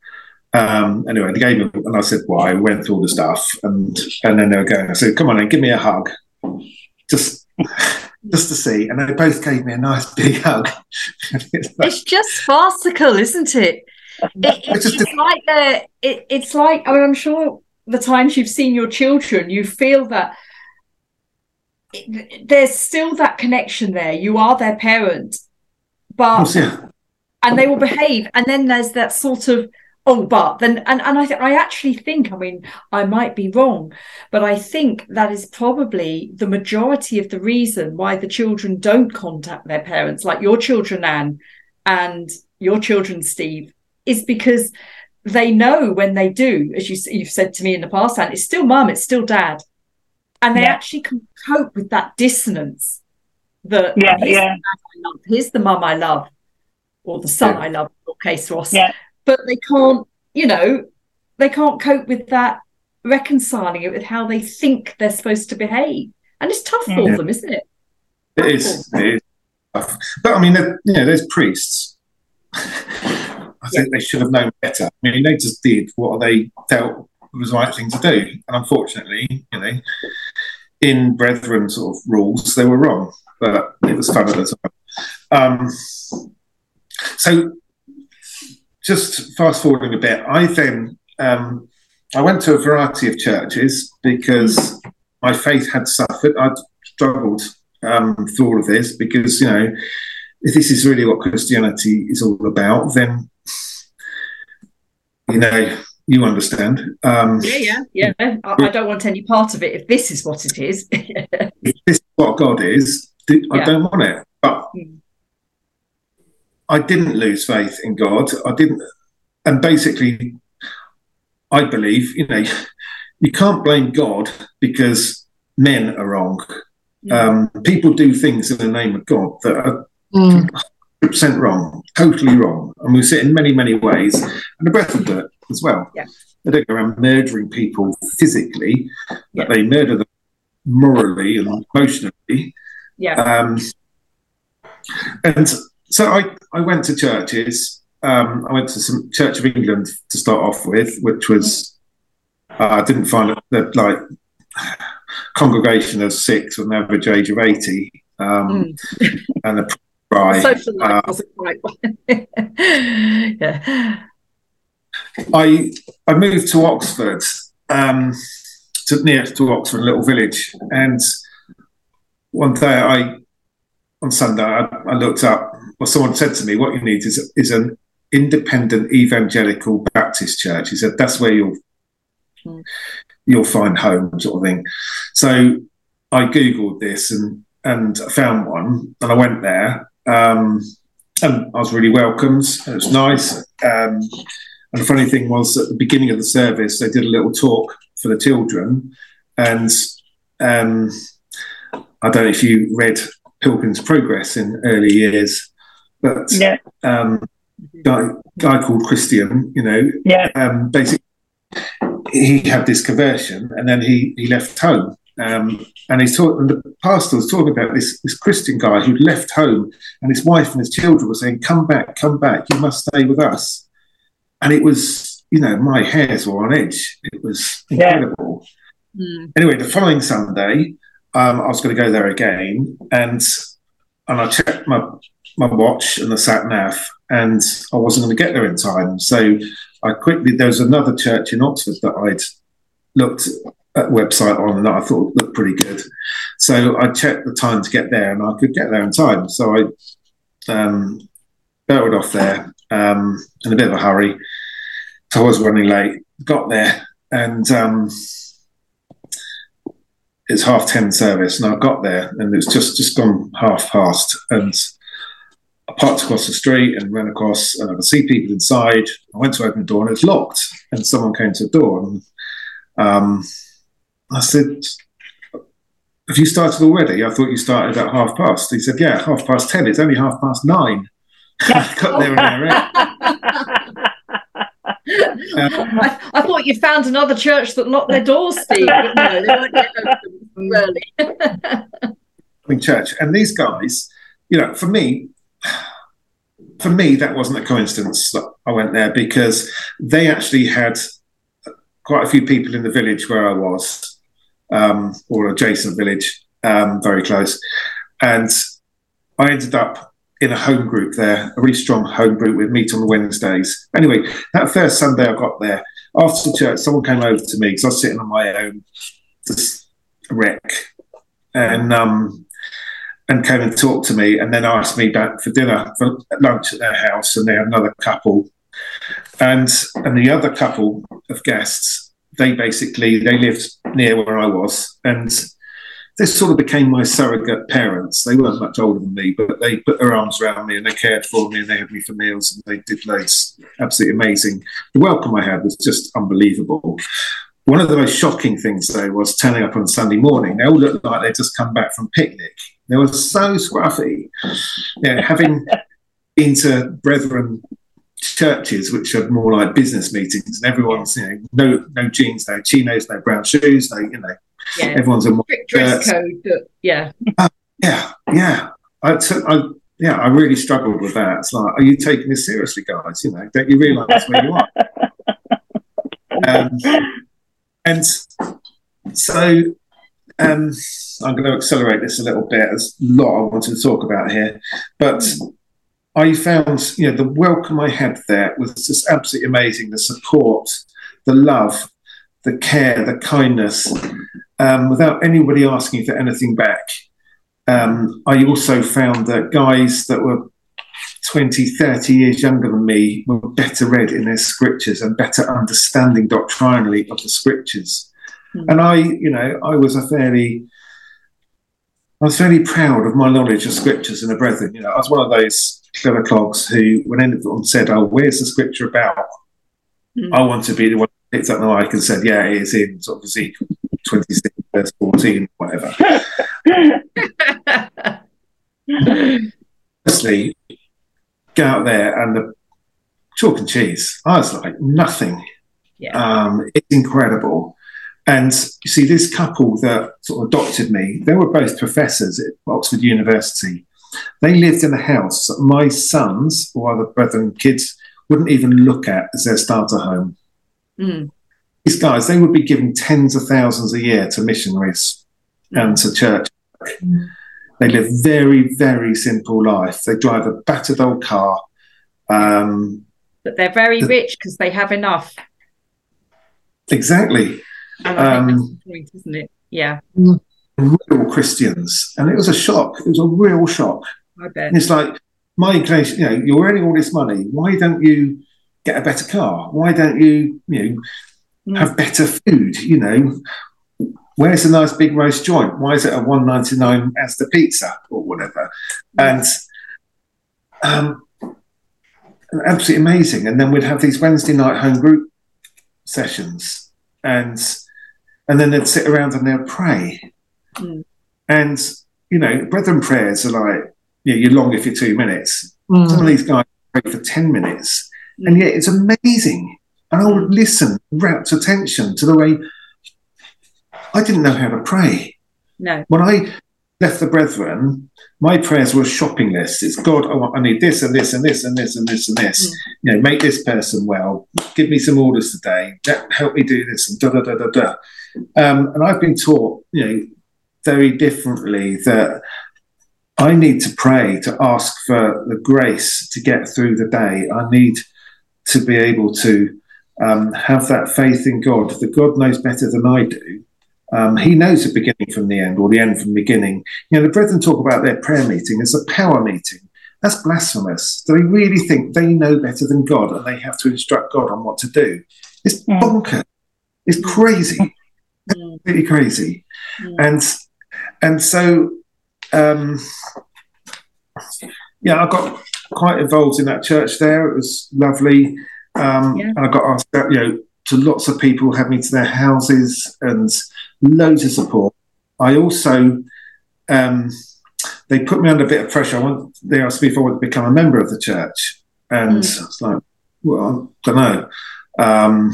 Um, anyway, they gave me, and I said, "Why?" Well, went through all the stuff, and and then they were going. I said, "Come on, and give me a hug." Just just to see. And they both gave me a nice big hug. it's, like, it's, just farcical, isn't it? it it's, it's like the, it, it's like I mean, I'm sure the times you've seen your children, you feel that there's still that connection there. You are their parent, but and they will behave. And then there's that sort of oh, but then and and I th- I actually think I mean I might be wrong, but I think that is probably the majority of the reason why the children don't contact their parents, like your children, Anne, and your children, Steve, is because they know when they do, as you, you've said to me in the past, and it's still mum, it's still dad and they yeah. actually can cope with that dissonance that yeah, here's, yeah. The love, here's the mum I love or the son yeah. I love in your case Ross yeah. but they can't you know they can't cope with that reconciling it with how they think they're supposed to behave and it's tough for mm. them isn't it it is, it is tough. but I mean you know there's priests I think they should have known better I mean they just did what they felt was the right thing to do and unfortunately you know in brethren sort of rules, they were wrong, but it was fun at the time. Um, so, just fast forwarding a bit, I then um, I went to a variety of churches because my faith had suffered. I'd struggled um, through all of this because you know if this is really what Christianity is all about, then you know you understand. Um, yeah, yeah, yeah. I, I, don't want any part of it if this is what it is. if this is what God is, I yeah. don't want it. But mm. I didn't lose faith in God. I didn't, and basically, I believe you know you can't blame God because men are wrong. Um, people do things in the name of God that are. Mm. 100% wrong, totally wrong. And we see it in many, many ways. And the breath of it as well. Yeah. They don't go around murdering people physically, yeah. but they murder them morally and emotionally. Yeah. Um, and so I, I went to churches. Um, I went to some Church of England to start off with, which was uh, I didn't find it like congregation of six with an average age of eighty, um, mm. and a right. Social life uh, wasn't quite. yeah. I I moved to Oxford um, to near to Oxford, a little village, and one day I on Sunday I, I looked up. Well, someone said to me, "What you need is is an independent evangelical Baptist church." He said, "That's where you'll mm. you'll find home," sort of thing. So I googled this and and found one, and I went there. Um, and I was really welcomed. It was nice. Um, and the funny thing was, at the beginning of the service, they did a little talk for the children, and um, I don't know if you read Pilgrim's Progress in early years, but yeah. um, guy guy called Christian, you know, yeah. um, basically he had this conversion, and then he he left home, um, and he's talking. The pastor was talking about this this Christian guy who'd left home, and his wife and his children were saying, "Come back, come back! You must stay with us." And it was, you know, my hairs were on edge. It was incredible. Yeah. Mm. Anyway, the following Sunday, um, I was going to go there again, and and I checked my my watch and the sat nav, and I wasn't going to get there in time. So I quickly there was another church in Oxford that I'd looked at website on and that I thought looked pretty good. So I checked the time to get there, and I could get there in time. So I um, belted off there um, in a bit of a hurry. So I was running late. Got there, and um, it's half ten service, and I got there, and it's just just gone half past, and I parked across the street and ran across, and I could see people inside. I went to open the door, and it was locked, and someone came to the door, and um, I said, "Have you started already? I thought you started at half past." He said, "Yeah, half past ten. It's only half past nine. I got there and I, I, thought you found another church that locked their doors, Steve. But no, they weren't yet open early. church, and these guys, you know, for me, for me, that wasn't a coincidence that I went there because they actually had quite a few people in the village where I was, um, or adjacent village, um, very close, and I ended up in a home group there, a really strong home group. We'd meet on Wednesdays. Anyway, that first Sunday I got there, after church, someone came over to me because I was sitting on my own, just wreck, and um, and came and talked to me, and then asked me back for dinner for lunch at their house, and they had another couple, and and the other couple of guests, they basically they lived near where I was, and this sort of became my surrogate parents. They weren't much older than me, but they put their arms around me and they cared for me and they had me for meals and they did loads. Absolutely amazing. The welcome I had was just unbelievable. One of the most shocking things, though, was turning up on Sunday morning. They all looked like they'd just come back from picnic. They were so scruffy. You know, having been to Brethren churches, which are more like business meetings, and everyone's you know no no jeans, no chinos, no brown shoes, no you know yeah. everyone's a strict dress code. But yeah, uh, yeah, yeah. I, t- I yeah, I really struggled with that. It's like, are you taking this seriously, guys? You know, don't you realise where you are? um, and so um, I'm going to accelerate this a little bit. There's a lot I wanted to talk about here, but I found, you know, the welcome I had there was just absolutely amazing. The support, the love, the care, the kindness, um, without anybody asking for anything back. Um, I also found that guys that were 20, 30 years younger than me were better read in their scriptures and better understanding doctrinally of the scriptures. Mm-hmm. And I, you know, I was a fairly, I was fairly proud of my knowledge of scriptures and the brethren. You know, I was one of those clever clogs who, when anyone said, "Oh, where's the scripture about?" Mm-hmm. I want to be the one picked up the mic and said, "Yeah, it is in sort of Ezekiel 26, verse 14, whatever. Honestly, go out there and the chalk and cheese. I was like, nothing. Yeah. Um, it's incredible. And you see, this couple that sort of adopted me, they were both professors at Oxford University. They lived in a house that my sons or other brethren kids wouldn't even look at as their starter home. Mm these guys, they would be giving tens of thousands a year to missionaries and to church. They live very, very simple life. They drive a battered old car. Um, but they're very the, rich because they have enough. Exactly. Um, point, isn't it? Yeah. Real Christians, and it was a shock. It was a real shock. I bet. And it's like my inclination. You know, you're earning all this money. Why don't you get a better car? Why don't you, you know, mm. have better food? You know, where's the nice big roast joint? Why is it a one ninety nine as the pizza or whatever? And um, absolutely amazing. And then we'd have these Wednesday night home group sessions, and and then they'd sit around and they'd pray. Mm. And you know, brethren prayers are like you know, you're long if you're two minutes. Mm. Some of these guys pray for ten minutes, mm. And yet it's amazing. And I would listen, rapt attention to the way I didn't know how to pray. No. When I left the brethren, my prayers were shopping list. It's God, I, want, I need this and this and this and this and this and this. Mm. You know, make this person well. Give me some orders today. Help me do this and da da da da da. Um, and I've been taught, you know, very differently that I need to pray to ask for the grace to get through the day. I need to be able to um, have that faith in God that God knows better than I do um, he knows the beginning from the end or the end from the beginning. You know, the brethren talk about their prayer meeting as a power meeting. That's blasphemous. Do they really think they know better than God and they have to instruct God on what to do? It's yeah. bonkers. It's crazy. Yeah. really crazy. Yeah. And and so um, yeah, I've got quite involved in that church there. It was lovely. Um, and I got asked, you know, to lots of people, had me to their houses and loads of support. I also, um, they put me under a bit of pressure. I want, they asked me if I wanted to become a member of the church. And mm. it's like, well, I don't know. Um,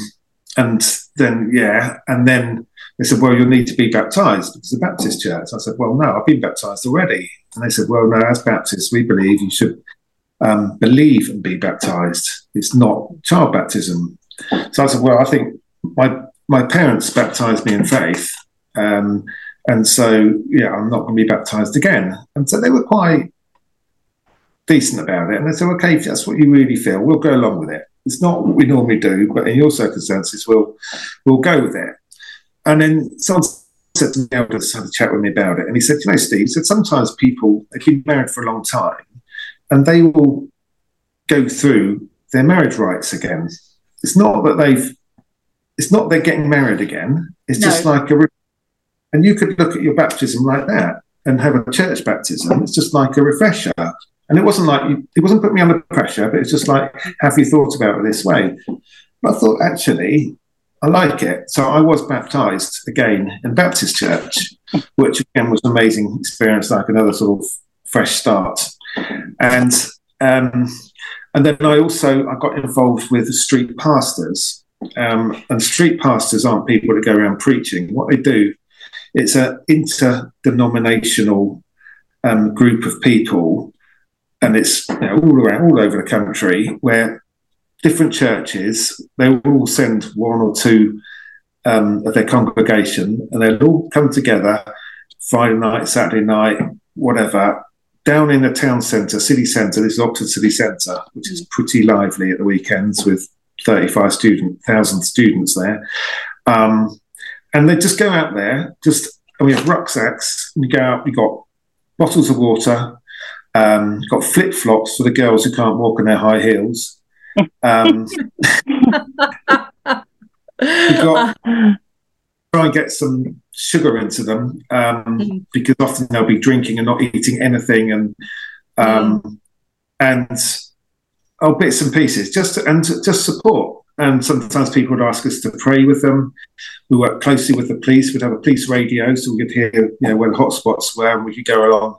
and then, yeah. And then they said, well, you'll need to be baptized because it's a Baptist church. I said, well, no, I've been baptized already. And they said, well, no, as Baptists, we believe you should um, believe and be baptized. It's not child baptism. So I said, well, I think my my parents baptized me in faith. Um, and so, yeah, I'm not going to be baptized again. And so they were quite decent about it. And they said, okay, if that's what you really feel, we'll go along with it. It's not what we normally do, but in your circumstances, we'll we'll go with it. And then someone said to me, elders had a chat with me about it. And he said, you know, Steve, said sometimes people, they've been married for a long time and they will go through their marriage rights again. It's not that they've it's not they're getting married again. It's no. just like a, and you could look at your baptism like that and have a church baptism. It's just like a refresher. And it wasn't like you, it wasn't putting me under pressure, but it's just like, have you thought about it this way? But I thought actually, I like it. So I was baptized again in Baptist church, which again was an amazing experience, like another sort of fresh start. And um, and then I also I got involved with street pastors um, and street pastors aren't people that go around preaching. What they do, it's an interdenominational um, group of people, and it's you know, all around, all over the country, where different churches they all send one or two um, of their congregation, and they'll all come together Friday night, Saturday night, whatever, down in the town centre, city centre. This is Oxford City Centre, which is pretty lively at the weekends with 35 student, thousand students there. Um, and they just go out there, just, and we have rucksacks, and we go out, we got bottles of water, um, got flip flops for the girls who can't walk in their high heels. Um, got try and get some sugar into them um, because often they'll be drinking and not eating anything, and um, mm. and oh, bits and pieces, just to, and just support. And sometimes people would ask us to pray with them. We work closely with the police. We'd have a police radio so we could hear, you know, where the hotspots were, and we could go along.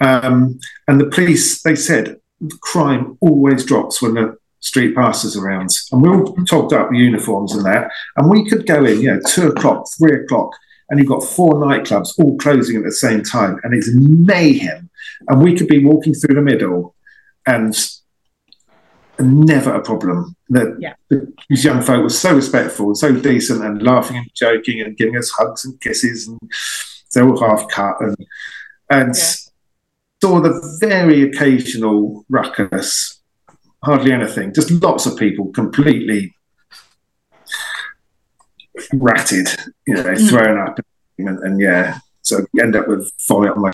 Um, and the police, they said, crime always drops when the street pastors around, and we're all togged up uniforms and that. And we could go in, you know, two o'clock, three o'clock, and you've got four nightclubs all closing at the same time, and it's mayhem. And we could be walking through the middle, and never a problem. The, yeah. the, these young folk were so respectful and so decent and laughing and joking and giving us hugs and kisses and they're all half cut and and yeah. saw the very occasional ruckus, hardly anything, just lots of people completely ratted, you know, mm. thrown up, and, and, yeah, so you end up with vomit on my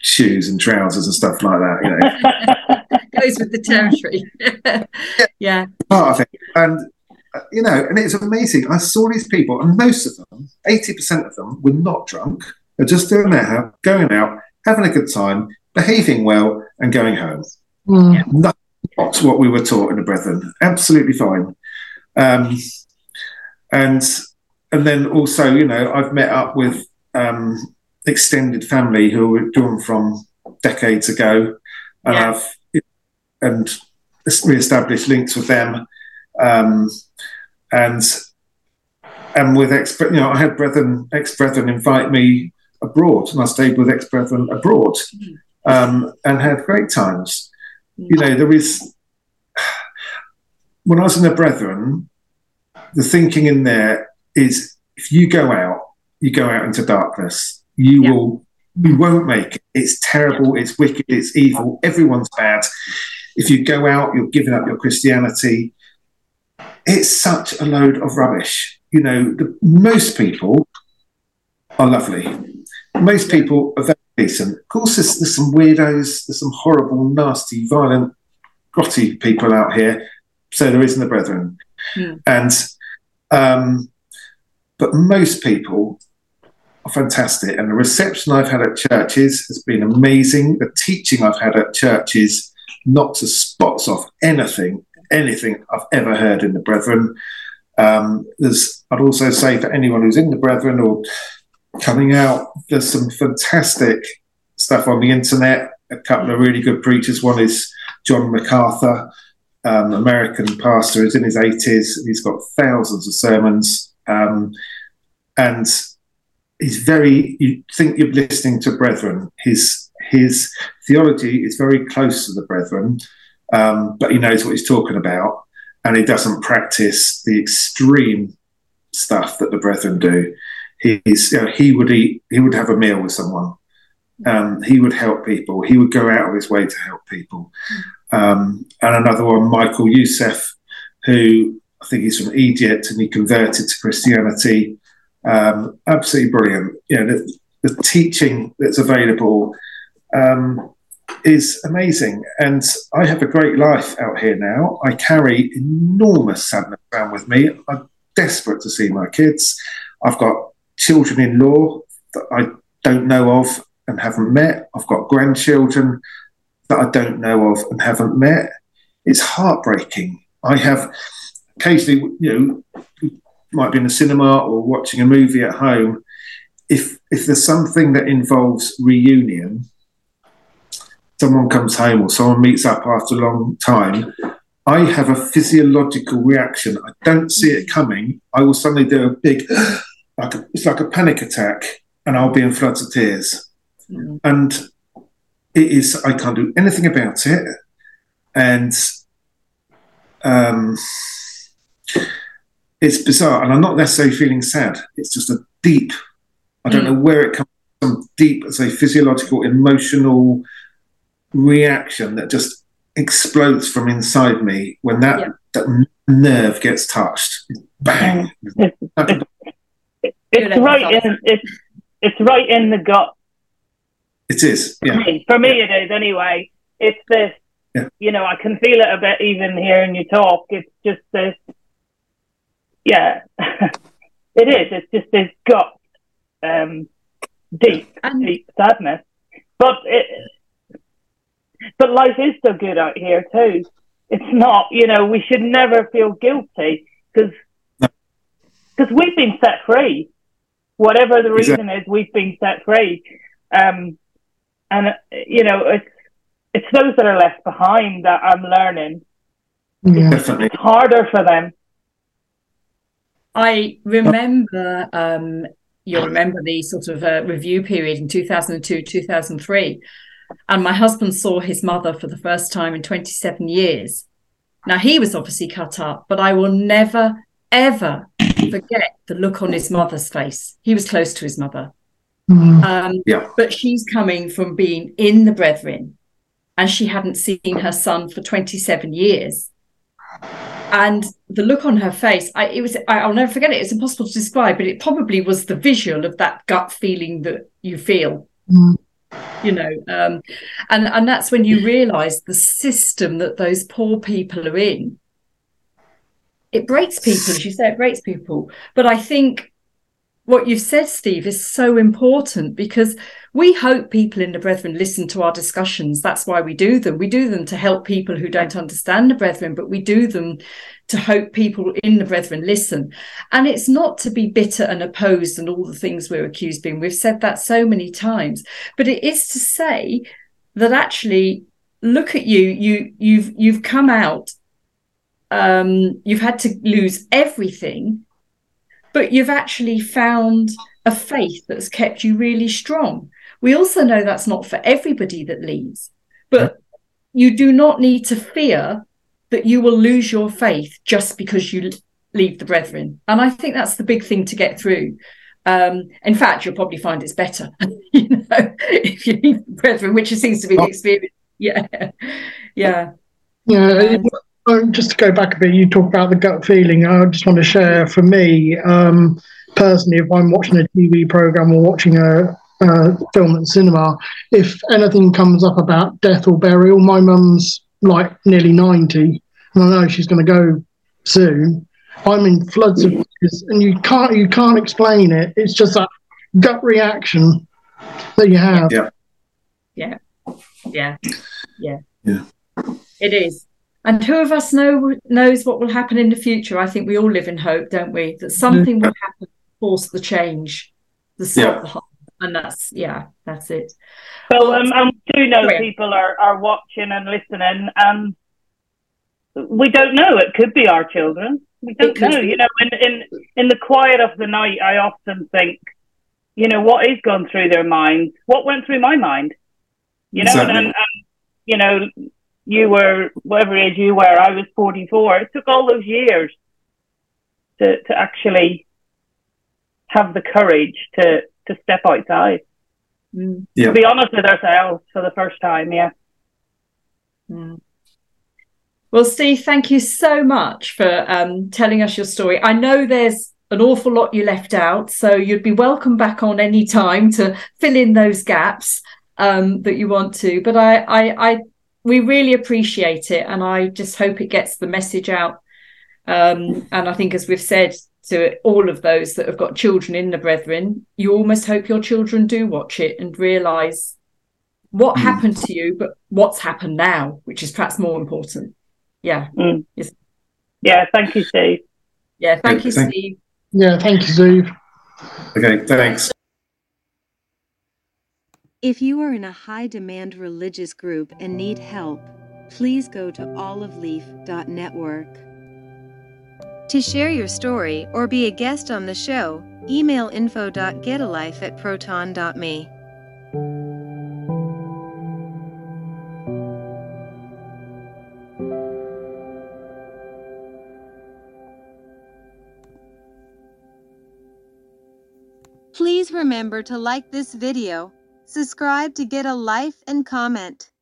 shoes and trousers and stuff like that. You know, goes with the territory. yeah, part of it, and you know, and it's amazing. I saw these people, and most of them, eighty percent of them, were not drunk. They're just doing their house, going out, having a good time, behaving well, and going home. Mm. Not, not what we were taught in the Brethren. Absolutely fine. Um, and and then also, you know, I've met up with um, extended family who were drawn from decades ago, and yeah. I've and re-established links with them, um, and and with ex, you know, I had brethren, ex brethren invite me abroad, and I stayed with ex brethren abroad, mm-hmm. um, and had great times. Mm-hmm. You know, there is when I was in the brethren, the thinking in there is if you go out, you go out into darkness. You yeah. will, you won't make it. It's terrible. It's wicked. It's evil. Everyone's bad. If you go out, you're giving up your Christianity. It's such a load of rubbish. You know, the, most people are lovely. Most people are very decent. Of course, there's, there's some weirdos. There's some horrible, nasty, violent, grotty people out here. So there is in the brethren. Mm. And um, but most people are fantastic, and the reception I've had at churches has been amazing. The teaching I've had at churches knocks the spots off anything, anything I've ever heard in the Brethren. Um, there's, I'd also say for anyone who's in the Brethren or coming out, there's some fantastic stuff on the internet. A couple of really good preachers. One is John MacArthur, um, American pastor, who's in his 80s. He's got thousands of sermons. Um, and he's very, you think you're listening to Brethren. His, his theology is very close to the Brethren, um, but he knows what he's talking about. And he doesn't practice the extreme stuff that the Brethren do. He's, you know, he would eat, he would have a meal with someone. Um, he would help people. He would go out of his way to help people. Um, and another one, Michael Youssef, who I think he's from Egypt and he converted to Christianity. Um, absolutely brilliant. You know, the, the teaching that's available um, is amazing. And I have a great life out here now. I carry enormous sadness around with me. I'm desperate to see my kids. I've got children in law that I don't know of and haven't met. I've got grandchildren that I don't know of and haven't met. It's heartbreaking. I have occasionally, you know, might be in the cinema or watching a movie at home. If if there's something that involves reunion, someone comes home or someone meets up after a long time, I have a physiological reaction. I don't see it coming. I will suddenly do a big, like a, it's like a panic attack, and I'll be in floods of tears. Mm. And it is I can't do anything about it, and um, it's bizarre. And I'm not necessarily feeling sad. It's just a deep. I don't mm. know where it comes from. Deep, say, physiological, emotional reaction that just explodes from inside me when that yeah. that nerve gets touched. Bang! It's, it's right in it's it's right in the gut it is. Yeah. For me, it is anyway. It's this. Yeah. You know, I can feel it a bit even hearing you talk. It's just this. Yeah, it is. It's just this gut, um, deep, and, deep sadness. But it, but life is so good out here too. It's not. You know, we should never feel guilty because because no. we've been set free. Whatever the reason exactly. is, we've been set free. Um, and you know it's it's those that are left behind that I'm learning. Yeah. Definitely. It's harder for them. I remember um, you'll remember the sort of uh, review period in 2002 2003 and my husband saw his mother for the first time in 27 years now he was obviously cut up but i will never ever forget the look on his mother's face he was close to his mother Mm. Um, yeah. But she's coming from being in the Brethren and she hadn't seen her son for 27 years. and the look on her face I, it was I, will never forget it it's impossible to describe but it probably was the visual of that gut feeling that you feel mm. you know um, and and that's when you realize the system that those poor people are in it breaks people as you say it breaks people but i think what you've said, Steve, is so important because we hope people in the Brethren listen to our discussions. That's why we do them. We do them to help people who don't understand the Brethren, but we do them to hope people in the Brethren listen. And it's not to be bitter and opposed and all the things we're accused being. We've said that so many times, but it is to say that actually, look at you. You you've you've come out. Um, you've had to lose everything but you've actually found a faith that's kept you really strong. We also know that's not for everybody that leaves, but you do not need to fear that you will lose your faith just because you leave the brethren. And I think that's the big thing to get through. Um, in fact, you'll probably find it's better, you know, if you leave the brethren, which seems to be the oh. experience. Yeah, yeah, yeah. Um, just to go back a bit, you talk about the gut feeling. I just want to share for me um, personally, if I'm watching a TV program or watching a, a film at cinema, if anything comes up about death or burial, my mum's like nearly 90, and I know she's going to go soon. I'm in floods of tears, and you can't you can't explain it. It's just that gut reaction that you have. Yeah. Yeah. Yeah. Yeah. Yeah. It is. And who of us know knows what will happen in the future? I think we all live in hope, don't we? That something will happen, to force the change, the stop yeah. And that's yeah, that's it. Well, um, I do know people are, are watching and listening, and we don't know. It could be our children. We don't know. Be. You know, in, in in the quiet of the night, I often think, you know, what is going through their mind? What went through my mind? You know, exactly. and, and, and you know, you were whatever age you were, I was 44. It took all those years to, to actually have the courage to, to step outside. Mm. Yeah. To be honest with ourselves for the first time, yeah. Mm. Well, Steve, thank you so much for um, telling us your story. I know there's an awful lot you left out, so you'd be welcome back on any time to fill in those gaps um, that you want to. But I, I, I we really appreciate it, and I just hope it gets the message out. Um, and I think, as we've said to all of those that have got children in the Brethren, you almost hope your children do watch it and realise what mm. happened to you, but what's happened now, which is perhaps more important. Yeah. Mm. Yes. Yeah. Thank you, Steve. Yeah. Thank you, thank- Steve. Yeah. Thank you, Steve. Okay. Thanks. If you are in a high demand religious group and need help, please go to oliveleaf.network. To share your story or be a guest on the show, email info.getalife at proton.me. Please remember to like this video Subscribe to get a life and comment.